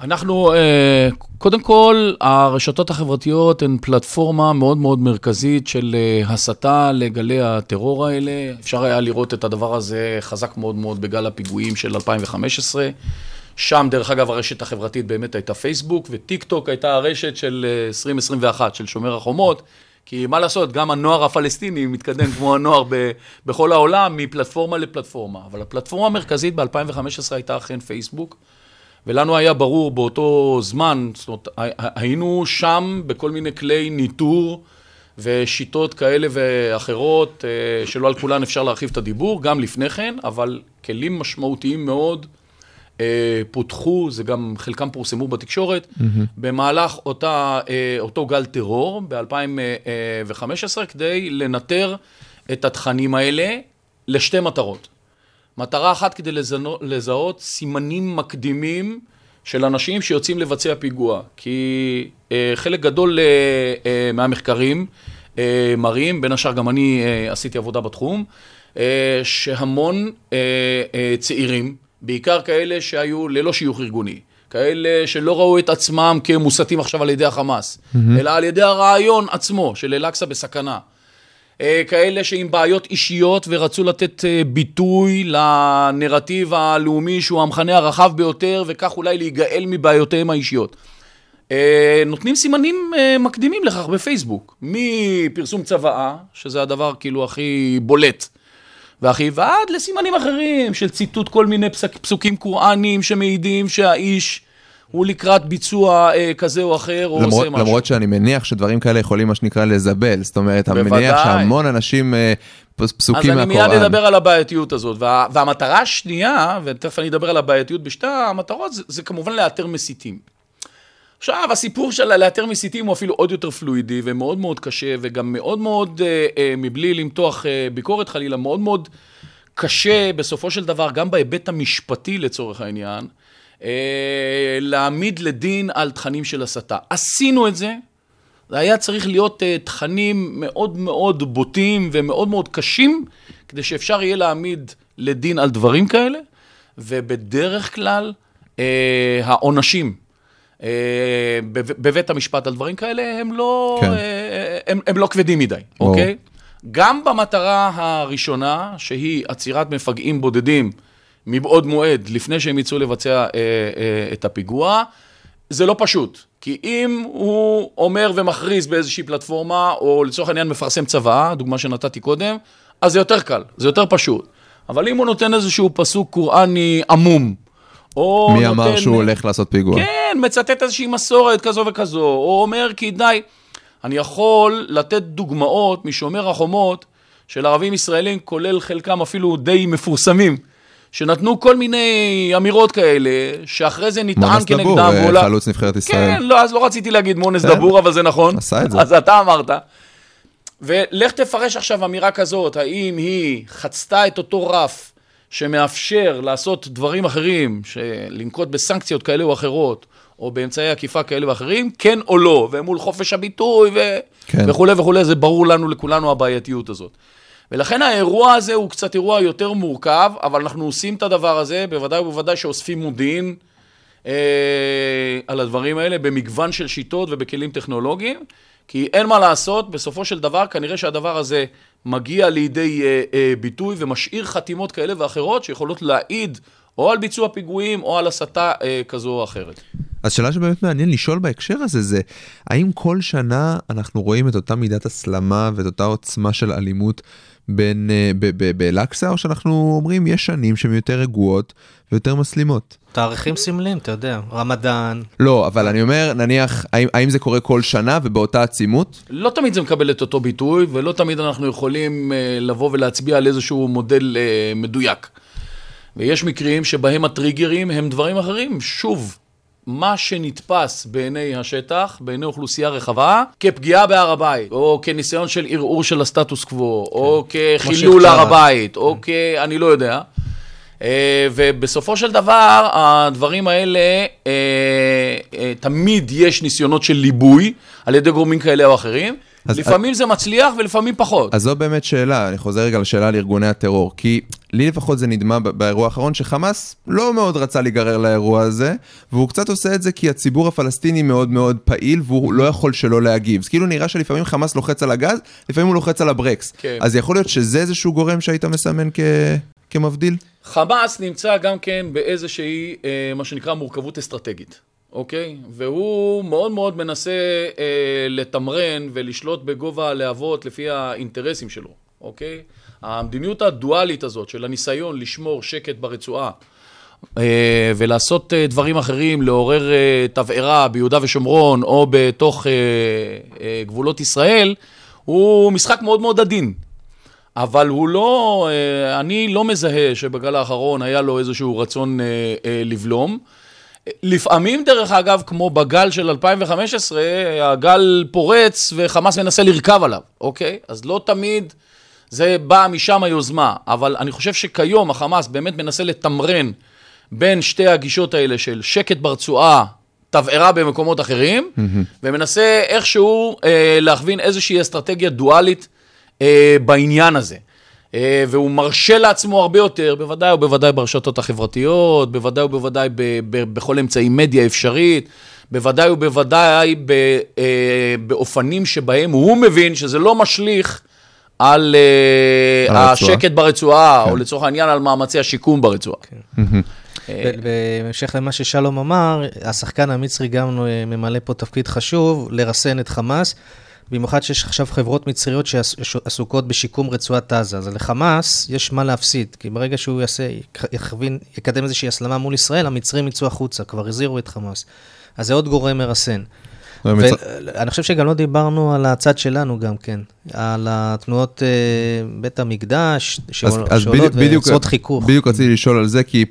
אנחנו, אה, קודם כל, הרשתות החברתיות הן פלטפורמה מאוד מאוד מרכזית של אה, הסתה לגלי הטרור האלה. אפשר היה לראות את הדבר הזה חזק מאוד מאוד בגל הפיגועים של 2015. שם, דרך אגב, הרשת החברתית באמת הייתה פייסבוק, וטיק טוק הייתה הרשת של אה, 2021, של שומר החומות. כי מה לעשות, גם הנוער הפלסטיני מתקדם כמו הנוער ב, בכל העולם, מפלטפורמה לפלטפורמה. אבל הפלטפורמה המרכזית ב-2015 הייתה אכן פייסבוק. ולנו היה ברור באותו זמן, זאת אומרת, הי- היינו שם בכל מיני כלי ניטור ושיטות כאלה ואחרות, אה, שלא על כולן אפשר להרחיב את הדיבור, גם לפני כן, אבל כלים משמעותיים מאוד אה, פותחו, זה גם חלקם פורסמו בתקשורת, במהלך אותה, אה, אותו גל טרור ב-2015, כדי לנטר את התכנים האלה לשתי מטרות. מטרה אחת כדי לזנו, לזהות סימנים מקדימים של אנשים שיוצאים לבצע פיגוע. כי אה, חלק גדול אה, אה, מהמחקרים אה, מראים, בין השאר גם אני אה, עשיתי עבודה בתחום, אה, שהמון אה, אה, צעירים, בעיקר כאלה שהיו ללא שיוך ארגוני, כאלה שלא ראו את עצמם כמוסתים עכשיו על ידי החמאס, אלא על ידי הרעיון עצמו של אל-אקצא בסכנה. אה, כאלה שעם בעיות אישיות ורצו לתת אה, ביטוי לנרטיב הלאומי שהוא המכנה הרחב ביותר וכך אולי להיגאל מבעיותיהם האישיות. אה, נותנים סימנים מקדימים לכך בפייסבוק, מפרסום צוואה, שזה הדבר כאילו הכי בולט והכי, ועד לסימנים אחרים של ציטוט כל מיני פסק, פסוקים קוראניים שמעידים שהאיש הוא לקראת ביצוע אה, כזה או אחר, או למרות, עושה משהו. למרות שאני מניח שדברים כאלה יכולים, מה שנקרא, לזבל. זאת אומרת, אני מניח. שהמון אנשים אה, פס- פסוקים אז אני מהקוראן. מיד אדבר על הבעייתיות הזאת. וה, והמטרה השנייה, ותכף אני אדבר על הבעייתיות בשתי המטרות, זה, זה כמובן לאתר מסיתים. עכשיו, הסיפור של לאתר מסיתים הוא אפילו עוד יותר פלואידי ומאוד מאוד קשה, וגם מאוד מאוד, אה, אה, מבלי למתוח אה, ביקורת חלילה, מאוד מאוד קשה בסופו של דבר, גם בהיבט המשפטי לצורך העניין, להעמיד לדין על תכנים של הסתה. עשינו את זה, זה היה צריך להיות uh, תכנים מאוד מאוד בוטים ומאוד מאוד קשים, כדי שאפשר יהיה להעמיד לדין על דברים כאלה, ובדרך כלל uh, העונשים בב- בבית המשפט על דברים כאלה הם לא, כן. uh, הם, הם לא כבדים מדי, ברור. אוקיי? גם במטרה הראשונה, שהיא עצירת מפגעים בודדים מבעוד מועד, לפני שהם יצאו לבצע אה, אה, את הפיגוע, זה לא פשוט. כי אם הוא אומר ומכריז באיזושהי פלטפורמה, או לצורך העניין מפרסם צוואה, דוגמה שנתתי קודם, אז זה יותר קל, זה יותר פשוט. אבל אם הוא נותן איזשהו פסוק קוראני עמום, או מי נותן... אמר שהוא הולך לעשות פיגוע? כן, מצטט איזושהי מסורת כזו וכזו, או אומר כי די, אני יכול לתת דוגמאות משומר החומות של ערבים ישראלים, כולל חלקם אפילו די מפורסמים, שנתנו כל מיני אמירות כאלה, שאחרי זה נטען מונס כנגדם. דבור, אה, ואולי- חלוץ נבחרת ישראל. כן, לא, אז לא רציתי להגיד מונס בסדר. דבור, אבל זה נכון. עשה את זה. אז אתה אמרת. ולך תפרש עכשיו אמירה כזאת, האם היא חצתה את אותו רף שמאפשר לעשות דברים אחרים, לנקוט בסנקציות כאלה או אחרות, או באמצעי עקיפה כאלה ואחרים, כן או לא, ומול חופש הביטוי ו... כן. וכולי וכולי, זה ברור לנו, לכולנו, הבעייתיות הזאת. ולכן האירוע הזה הוא קצת אירוע יותר מורכב, אבל אנחנו עושים את הדבר הזה, בוודאי ובוודאי שאוספים מודיעין אה, על הדברים האלה במגוון של שיטות ובכלים טכנולוגיים, כי אין מה לעשות, בסופו של דבר כנראה שהדבר הזה מגיע לידי אה, אה, ביטוי ומשאיר חתימות כאלה ואחרות שיכולות להעיד או על ביצוע פיגועים או על הסתה אה, כזו או אחרת. אז שאלה שבאמת מעניין לשאול בהקשר הזה זה, האם כל שנה אנחנו רואים את אותה מידת הסלמה ואת אותה עוצמה של אלימות בין, אה, ב- ב- באל-אקצא, או שאנחנו אומרים יש שנים שהן יותר רגועות ויותר מסלימות? תאריכים סמליים, אתה יודע, רמדאן. לא, אבל אני אומר, נניח, האם, האם זה קורה כל שנה ובאותה עצימות? לא תמיד זה מקבל את אותו ביטוי, ולא תמיד אנחנו יכולים אה, לבוא ולהצביע על איזשהו מודל אה, מדויק. ויש מקרים שבהם הטריגרים הם דברים אחרים. שוב, מה שנתפס בעיני השטח, בעיני אוכלוסייה רחבה, כפגיעה בהר הבית, או כניסיון של ערעור של הסטטוס קוו, או כחילול. הר הבית, או כ... אני לא יודע. אה, ובסופו של דבר, הדברים האלה, אה, אה, תמיד יש ניסיונות של ליבוי על ידי גורמים כאלה או אחרים. אז- לפעמים זה מצליח ולפעמים פחות. אז זו באמת שאלה, אני חוזר רגע לשאלה על ארגוני הטרור, כי לי לפחות זה נדמה באירוע האחרון שחמאס לא מאוד רצה להיגרר לאירוע הזה, והוא קצת עושה את זה כי הציבור הפלסטיני מאוד מאוד פעיל, והוא לא יכול שלא להגיב. אז כאילו נראה שלפעמים חמאס לוחץ על הגז, לפעמים הוא לוחץ על הברקס. כן. אז יכול להיות שזה איזשהו גורם שהיית מסמן כ... כמבדיל? חמאס נמצא גם כן באיזושהי, אה, מה שנקרא, מורכבות אסטרטגית, אוקיי? והוא מאוד מאוד מנסה אה, לתמרן ולשלוט בגובה הלהבות לפי האינטרסים שלו, אוקיי? המדיניות הדואלית הזאת של הניסיון לשמור שקט ברצועה אה, ולעשות אה, דברים אחרים, לעורר אה, תבערה ביהודה ושומרון או בתוך אה, אה, גבולות ישראל, הוא משחק מאוד מאוד עדין. אבל הוא לא, אה, אני לא מזהה שבגל האחרון היה לו איזשהו רצון אה, אה, לבלום. לפעמים, דרך אגב, כמו בגל של 2015, הגל פורץ וחמאס מנסה לרכב עליו, אוקיי? אז לא תמיד זה בא משם היוזמה, אבל אני חושב שכיום החמאס באמת מנסה לתמרן בין שתי הגישות האלה של שקט ברצועה, תבערה במקומות אחרים, ומנסה איכשהו אה, להכווין איזושהי אסטרטגיה דואלית אה, בעניין הזה. אה, והוא מרשה לעצמו הרבה יותר, בוודאי ובוודאי ברשתות החברתיות, בוודאי ובוודאי ב, ב, בכל אמצעי מדיה אפשרית, בוודאי ובוודאי ב, אה, באופנים שבהם הוא מבין שזה לא משליך על, אה, על הרצועה. השקט ברצועה, או לצורך העניין על מאמצי השיקום ברצועה. ב- בהמשך למה ששלום אמר, השחקן המצרי גם ממלא פה תפקיד חשוב, לרסן את חמאס, במיוחד שיש עכשיו חברות מצריות שעסוקות בשיקום רצועת עזה. אז לחמאס יש מה להפסיד, כי ברגע שהוא יעשה, יכווין, יקדם איזושהי הסלמה מול ישראל, המצרים יצאו החוצה, כבר הזהירו את חמאס. אז זה עוד גורם מרסן. מצ- ואני חושב שגם לא דיברנו על הצד שלנו גם כן, על התנועות אה, בית המקדש, שעולות ויוצרות חיכוך. בדיוק רציתי לשאול על זה, כי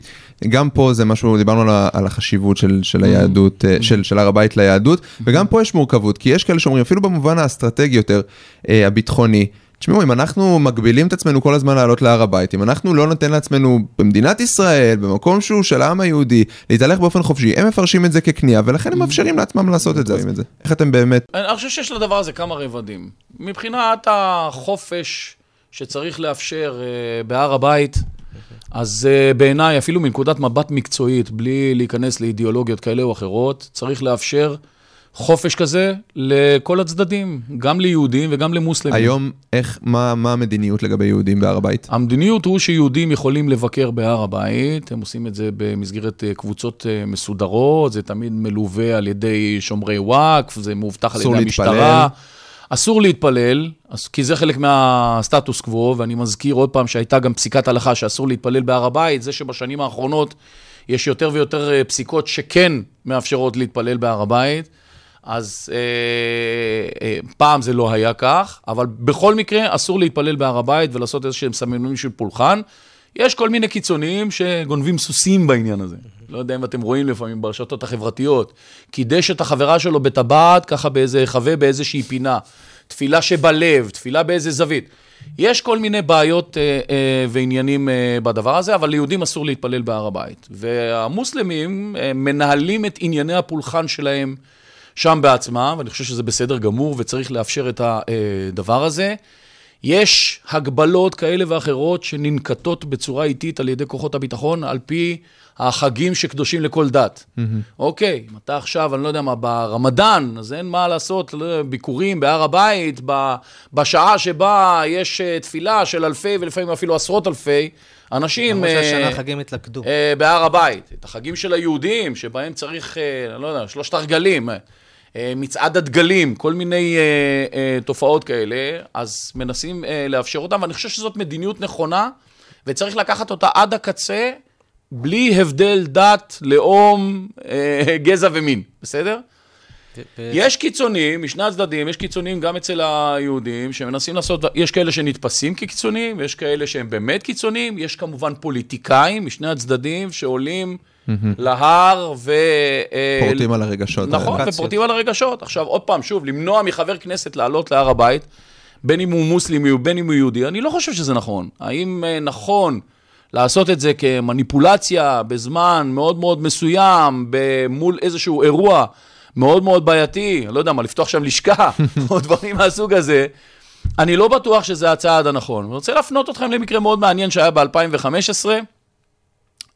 גם פה זה משהו, דיברנו על, החשיבות של, של היהדות, אה, של, של הר הבית ליהדות, וגם פה יש מורכבות, כי יש כאלה שאומרים, אפילו במובן האסטרטגי יותר, אה, הביטחוני, תשמעו, אם אנחנו מגבילים את עצמנו כל הזמן לעלות להר הבית, אם אנחנו לא ניתן לעצמנו במדינת ישראל, במקום שהוא של העם היהודי, להתהלך באופן חופשי, הם מפרשים את זה ככניעה, ולכן הם מאפשרים לעצמם לעשות את זה. את זה. איך אתם באמת... אני חושב שיש לדבר הזה כמה רבדים. מבחינת החופש שצריך לאפשר אה, בהר הבית, אז אה, בעיניי, אפילו מנקודת מבט מקצועית, בלי להיכנס לאידיאולוגיות כאלה או אחרות, צריך לאפשר חופש כזה לכל הצדדים, גם ליהודים וגם למוסלמים. היום, איך, מה, מה המדיניות לגבי יהודים בהר הבית? המדיניות הוא שיהודים יכולים לבקר בהר הבית, הם עושים את זה במסגרת אה, קבוצות אה, מסודרות, זה תמיד מלווה על ידי שומרי וואקף, זה מאובטח על אסור ידי להתפלל. המשטרה. אסור להתפלל, אז- כי זה חלק מהסטטוס קוו, ואני מזכיר עוד פעם שהייתה גם פסיקת הלכה שאסור להתפלל בהר הבית, זה שבשנים האחרונות יש יותר ויותר אה, פסיקות שכן מאפשרות להתפלל בהר הבית. אז אה, אה, פעם זה לא היה כך, אבל בכל מקרה אסור להתפלל בהר הבית ולעשות איזה שהם סממנים של פולחן. יש כל מיני קיצוניים שגונבים סוסים בעניין הזה. לא יודע אם אתם רואים לפעמים ברשתות החברתיות. קידש את החברה שלו בטבעת, ככה באיזה חווה באיזושהי פינה. תפילה שבלב, תפילה באיזה זווית. יש כל מיני בעיות אה, אה, ועניינים אה, בדבר הזה, אבל ליהודים אסור להתפלל בהר הבית. והמוסלמים אה, מנהלים את ענייני הפולחן שלהם שם בעצמם, ואני חושב שזה בסדר גמור וצריך לאפשר את הדבר הזה. יש הגבלות כאלה ואחרות שננקטות בצורה איטית על ידי כוחות הביטחון, על פי החגים שקדושים לכל דת. אוקיי, אם אתה עכשיו, אני לא יודע מה, ברמדאן, אז אין מה לעשות, לא ביקורים בהר הבית, בשעה שבה יש אה, תפילה של אלפי ולפעמים אפילו עשרות אלפי אנשים. למרות שהשנה אה, החגים התלכדו. אה, בהר הבית, את החגים של היהודים, שבהם צריך, אני לא יודע, שלושת הרגלים, מצעד הדגלים, כל מיני אה, אה, תופעות כאלה, אז מנסים אה, לאפשר אותם, ואני חושב שזאת מדיניות נכונה, וצריך לקחת אותה עד הקצה, בלי הבדל דת, לאום, אה, גזע ומין, בסדר? יש קיצונים, משני הצדדים, יש קיצונים גם אצל היהודים שמנסים לעשות, יש כאלה שנתפסים כקיצונים, יש כאלה שהם באמת קיצונים, יש כמובן פוליטיקאים משני הצדדים שעולים להר ו... אה, פורטים על הרגשות. נכון. ופורטים על הרגשות. עכשיו, עוד פעם, שוב, למנוע מחבר כנסת לעלות להר הבית, בין אם הוא מוסלמי ובין אם הוא יהודי, אני לא חושב שזה נכון. האם אה, נכון לעשות את זה כמניפולציה בזמן מאוד מאוד מסוים, מול איזשהו אירוע מאוד מאוד בעייתי, לא יודע מה, לפתוח שם לשכה, [laughs] או דברים מהסוג הזה, אני לא בטוח שזה הצעד הנכון. אני רוצה להפנות אתכם למקרה מאוד מעניין שהיה ב-2015,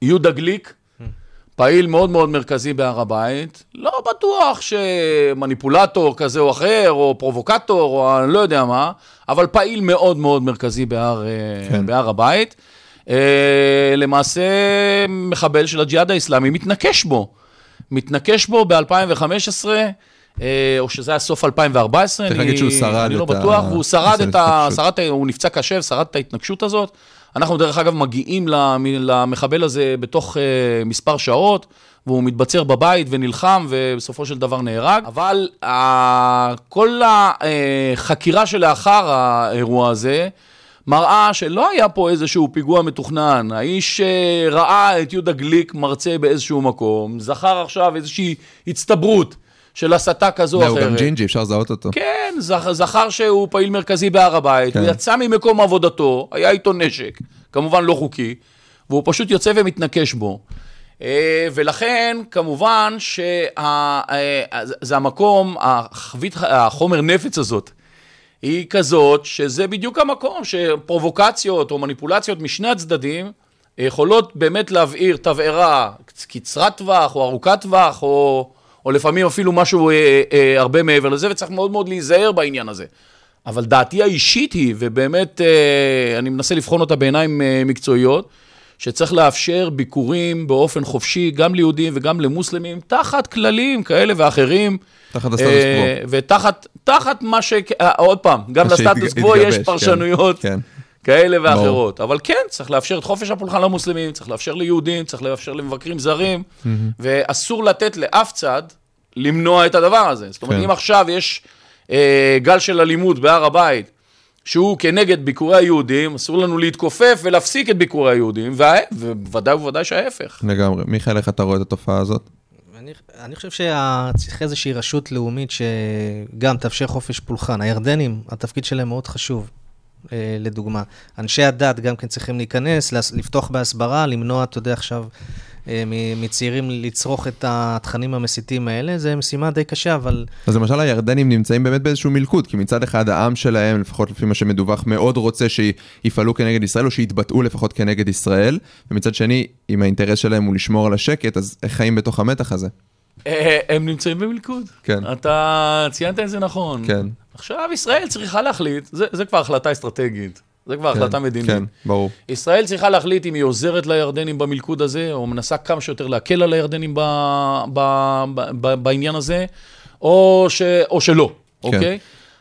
יהודה גליק, פעיל מאוד מאוד מרכזי בהר הבית, לא בטוח שמניפולטור כזה או אחר, או פרובוקטור, או אני לא יודע מה, אבל פעיל מאוד מאוד מרכזי בהר, כן. כן. בהר הבית. אה, למעשה, מחבל של הג'יהאד האיסלאמי מתנקש בו. מתנקש בו ב-2015, אה, או שזה היה סוף 2014. צריך אני- להגיד שהוא שרד אני לא את ה- בטוח, והוא שרד את את ה... ההתנקשות. שרד, את ה- הוא נפצע קשה, שרד את ההתנגשות הזאת. אנחנו, דרך אגב, מגיעים למ- למחבל הזה בתוך uh, מספר שעות, והוא מתבצר בבית ונלחם, ובסופו של דבר נהרג. אבל uh, כל החקירה שלאחר האירוע הזה, מראה שלא היה פה איזשהו פיגוע מתוכנן. האיש אה, ראה את יהודה גליק מרצה באיזשהו מקום, זכר עכשיו איזושהי הצטברות של הסתה כזו או לא, הוא אחרת. גם ג'ינג'י, אפשר לזהות אותו. כן, זכ- זכר שהוא פעיל מרכזי בהר הבית, כן. הוא יצא ממקום עבודתו, היה איתו נשק, כמובן לא חוקי, והוא פשוט יוצא ומתנקש בו. אה, ולכן, כמובן שזה המקום, החבית, החומר נפץ הזאת, היא כזאת שזה בדיוק המקום שפרובוקציות או מניפולציות משני הצדדים יכולות באמת להבעיר תבערה קצרת טווח או ארוכת טווח או, או לפעמים אפילו משהו אה, אה, הרבה מעבר לזה וצריך מאוד מאוד להיזהר בעניין הזה. אבל דעתי האישית היא, ובאמת אה, אני מנסה לבחון אותה בעיניים אה, מקצועיות, שצריך לאפשר ביקורים באופן חופשי גם ליהודים וגם למוסלמים, תחת כללים כאלה ואחרים. תחת הסטטוס אה, ותחת תחת מה ש... אה, עוד פעם, גם לסטטוס קוו יש התגבש, פרשנויות כן, כאלה ואחרות. אבל כן, צריך לאפשר את חופש הפולחן למוסלמים, צריך לאפשר ליהודים, צריך לאפשר למבקרים זרים, ואסור לתת לאף צד למנוע את הדבר הזה. זאת אומרת, כן. אם עכשיו יש אה, גל של אלימות בהר הבית, שהוא כנגד ביקורי היהודים, אסור לנו להתכופף ולהפסיק את ביקורי היהודים, וה- ובוודאי ובוודאי שההפך. לגמרי. מיכאל, איך אתה רואה את התופעה הזאת? אני, אני חושב שצריך איזושהי רשות לאומית שגם תאפשר חופש פולחן. הירדנים, התפקיד שלהם מאוד חשוב, לדוגמה. אנשי הדת גם כן צריכים להיכנס, לפתוח בהסברה, למנוע, אתה יודע, עכשיו, אה, מצעירים לצרוך את התכנים המסיתים האלה. זו משימה די קשה, אבל אז למשל הירדנים נמצאים באמת באיזשהו מלכוד, כי מצד אחד העם שלהם, לפחות לפי מה שמדווח, מאוד רוצה שיפעלו כנגד ישראל, או שיתבטאו לפחות כנגד ישראל, ומצד שני, אם האינטרס שלהם הוא לשמור על השקט, אז איך חיים בתוך המתח הזה? אה, הם נמצאים במלכוד. כן. אתה ציינת את זה נכון. כן. עכשיו ישראל צריכה להחליט, זה, זה כבר החלטה אסטרטגית, זה כבר החלטה מדינית. כן, ברור. ישראל צריכה להחליט אם היא עוזרת לירדנים במלכוד הזה, או מנסה כמה שיותר להקל על הירדנים ב, ב, ב, ב, בעניין הזה, או, ש, או שלא, כן. אוקיי?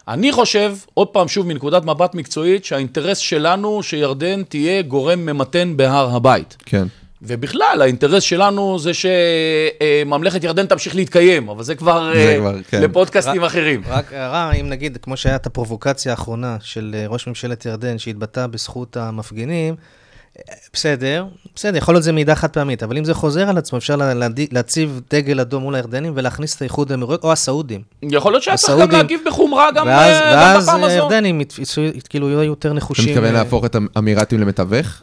אני חושב, עוד פעם, שוב, מנקודת מבט מקצועית, שהאינטרס שלנו שירדן תהיה גורם ממתן בהר הבית. כן. ובכלל, האינטרס שלנו זה שממלכת ירדן תמשיך להתקיים, אבל זה כבר, זה אה, כבר, כן. לפודקאסטים רק- אחרים. רק הערה, אם נגיד, כמו שהיה את הפרובוקציה האחרונה של אה, ראש ממשלת ירדן, שהתבטא בזכות המפגינים, אה, בסדר, בסדר, יכול להיות זה מידע חד פעמית, אבל אם זה חוזר על עצמו, אפשר להציב דגל אדום מול הירדנים ולהכניס את האיחוד האמירויות, או הסעודים. יכול להיות שהיה צריך גם להגיב בחומרה גם, ואז, גם ואז בפעם הזאת. הירדנים ית- יצאו- כאילו יהיו יותר אתה נחושים. מתכוון אה, להפוך את האמירתים למתווך?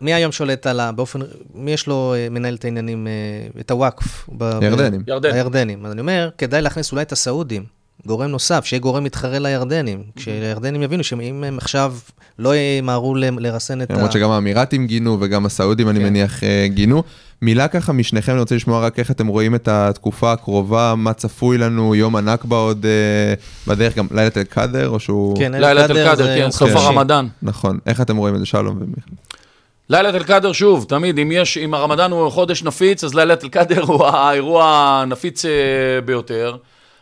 מי היום שולט על ה... באופן... מי יש לו אה, מנהל את העניינים, אה, את הוואקף? ב- הירדנים. ירדן. הירדנים. אז אני אומר, כדאי להכניס אולי את הסעודים, גורם נוסף, שיהיה גורם מתחרה לירדנים. כשהירדנים יבינו שאם הם עכשיו לא ימהרו ל- לרסן את ה... למרות שגם האמירתים גינו וגם הסעודים, אני כן. מניח, אה, גינו. מילה ככה משניכם, אני רוצה לשמוע רק איך אתם רואים את התקופה הקרובה, מה צפוי לנו, יום הנכבה עוד אה, בדרך, גם לילת אל-קאדר, או שהוא... כן, לילה אל-קאדר כן, סוף. הרמדאן. נכון. איך אתם רואים את זה, שלום ומיכאל? לילת אל-קאדר, שוב, תמיד, אם יש, אם הרמדאן הוא חודש נפיץ, אז לילת אל-קאדר הוא האירוע הנפיץ אה, ביותר.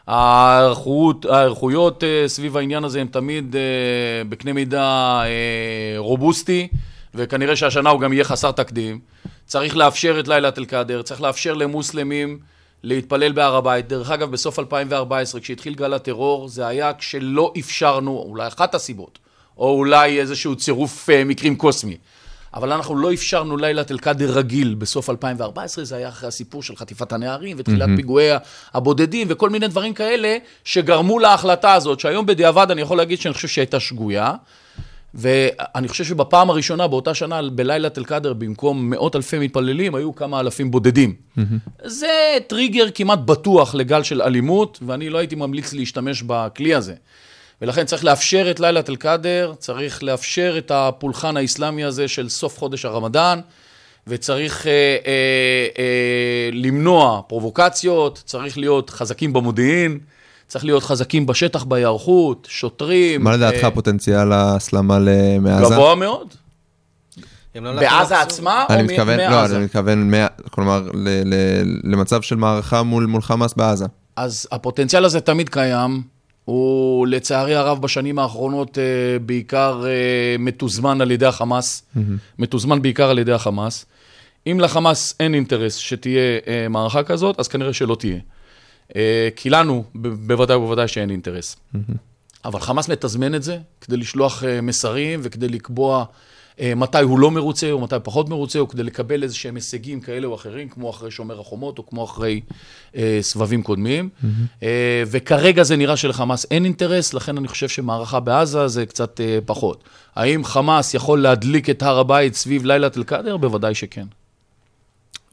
ההיערכות- ההיערכויות אה, סביב העניין הזה הן תמיד אה, בקנה מידה רובוסטי, וכנראה שהשנה הוא גם יהיה חסר תקדים. צריך לאפשר את לילת אל-קאדר, צריך לאפשר למוסלמים להתפלל בהר הבית. דרך אגב, בסוף 2014, כשהתחיל גל הטרור, זה היה כשלא אפשרנו, אולי אחת הסיבות, או אולי איזשהו צירוף מקרים קוסמי. אבל אנחנו לא אפשרנו לילת אל-קאדר רגיל בסוף 2014, זה היה אחרי הסיפור של חטיפת הנערים ותחילת mm-hmm. פיגועי הבודדים וכל מיני דברים כאלה שגרמו להחלטה הזאת, שהיום בדיעבד אני יכול להגיד שאני חושב שהייתה שגויה. ואני חושב שבפעם הראשונה, באותה שנה, בלילת אל-קאדר, במקום מאות אלפי מתפללים, היו כמה אלפים בודדים. Mm-hmm. זה טריגר כמעט בטוח לגל של אלימות, ואני לא הייתי ממליץ להשתמש בכלי הזה. ולכן צריך לאפשר את לילת אל-קאדר, צריך לאפשר את הפולחן האסלאמי הזה של סוף חודש הרמדאן, וצריך אה, אה, אה, למנוע פרובוקציות, צריך להיות חזקים במודיעין. צריך להיות חזקים בשטח, בהיערכות, שוטרים. מה לדעתך אה, פוטנציאל ההסלמה מעזה? גבוה מאוד. לא בעזה עצמה או מתכוון, לא, מעזה? אני מתכוון, מה- כלומר, ל- ל- למצב של מערכה מול מול חמאס בעזה. אז הפוטנציאל הזה תמיד קיים. הוא לצערי הרב בשנים האחרונות אה, בעיקר אה, מתוזמן על ידי החמאס, מתוזמן בעיקר על ידי החמאס. אם לחמאס אין אינטרס שתהיה אה, מערכה כזאת, אז כנראה שלא תהיה. אה, כי לנו בוודאי ובוודאי שאין אינטרס. אבל חמאס מתזמן את זה כדי לשלוח אה, מסרים וכדי לקבוע אה, מתי הוא לא מרוצה או מתי פחות מרוצה, או כדי לקבל איזה שהם הישגים כאלה או אחרים, כמו אחרי שומר החומות או כמו אחרי אה, סבבים קודמים. אה, וכרגע זה נראה שלחמאס אין אינטרס, לכן אני חושב שמערכה בעזה זה קצת אה, פחות. האם חמאס יכול להדליק את הר הבית סביב לילת אל-קאדר? בוודאי שכן.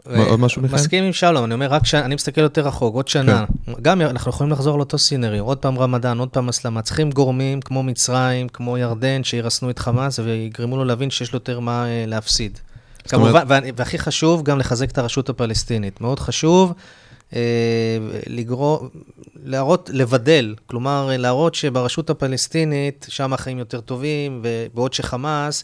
עוד משהו, מיכאל? מסכים עם שלום, אני אומר, רק ש... אני מסתכל יותר רחוק, עוד שנה. גם אנחנו יכולים לחזור לאותו סינריו, עוד פעם רמדאן, עוד פעם הסלמה. צריכים גורמים כמו מצרים, כמו ירדן, שירסנו את חמאס ויגרמו לו להבין שיש לו יותר מה אה, להפסיד. אומרת- כמובן, ואני- והכי חשוב, גם לחזק את הרשות הפלסטינית. מאוד חשוב אה, לגרום, להראות, לבדל, כלומר, אה, להראות שברשות הפלסטינית, שם החיים יותר טובים, ובעוד שחמאס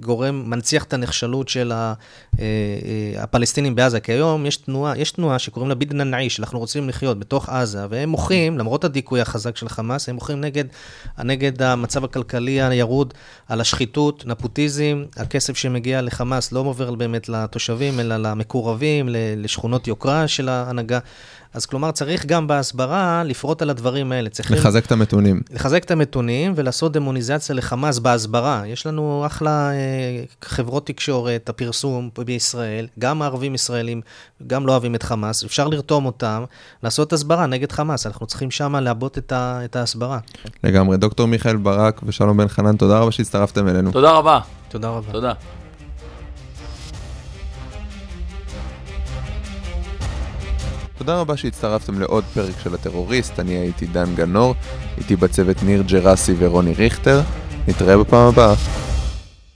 גורם, מנציח את הנחשלות של אה, אה, הפלסטינים בעזה, כי היום יש תנועה, יש תנועה שקוראים לה בידנא נעיש, אנחנו רוצים לחיות בתוך עזה, והם מוחים, למרות הדיכוי החזק של חמאס, הם מוחים נגד, נגד המצב הכלכלי הירוד, על השחיתות, נפוטיזם, הכסף שמגיע לחמאס לא עובר באמת לתושבים, אלא למקורבים, לשכונות יוקרה של ההנהגה. אז כלומר, צריך גם בהסברה לפרוט על הדברים האלה. צריכים... לחזק את המתונים. לחזק את המתונים ולעשות דמוניזציה לחמאס בהסברה. יש לנו אחלה אה, חברות תקשורת, הפרסום בישראל, גם הערבים ישראלים, גם לא אוהבים את חמאס, אפשר לרתום אותם, לעשות הסברה נגד חמאס. אנחנו צריכים שם לעבות את, ה, את ההסברה. לגמרי. דוקטור מיכאל ברק ושלום בן חנן, תודה רבה שהצטרפתם אלינו. תודה רבה. תודה רבה. תודה. תודה רבה שהצטרפתם לעוד פרק של הטרוריסט, אני הייתי דן גנור, איתי בצוות ניר ג'רסי ורוני ריכטר, נתראה בפעם הבאה.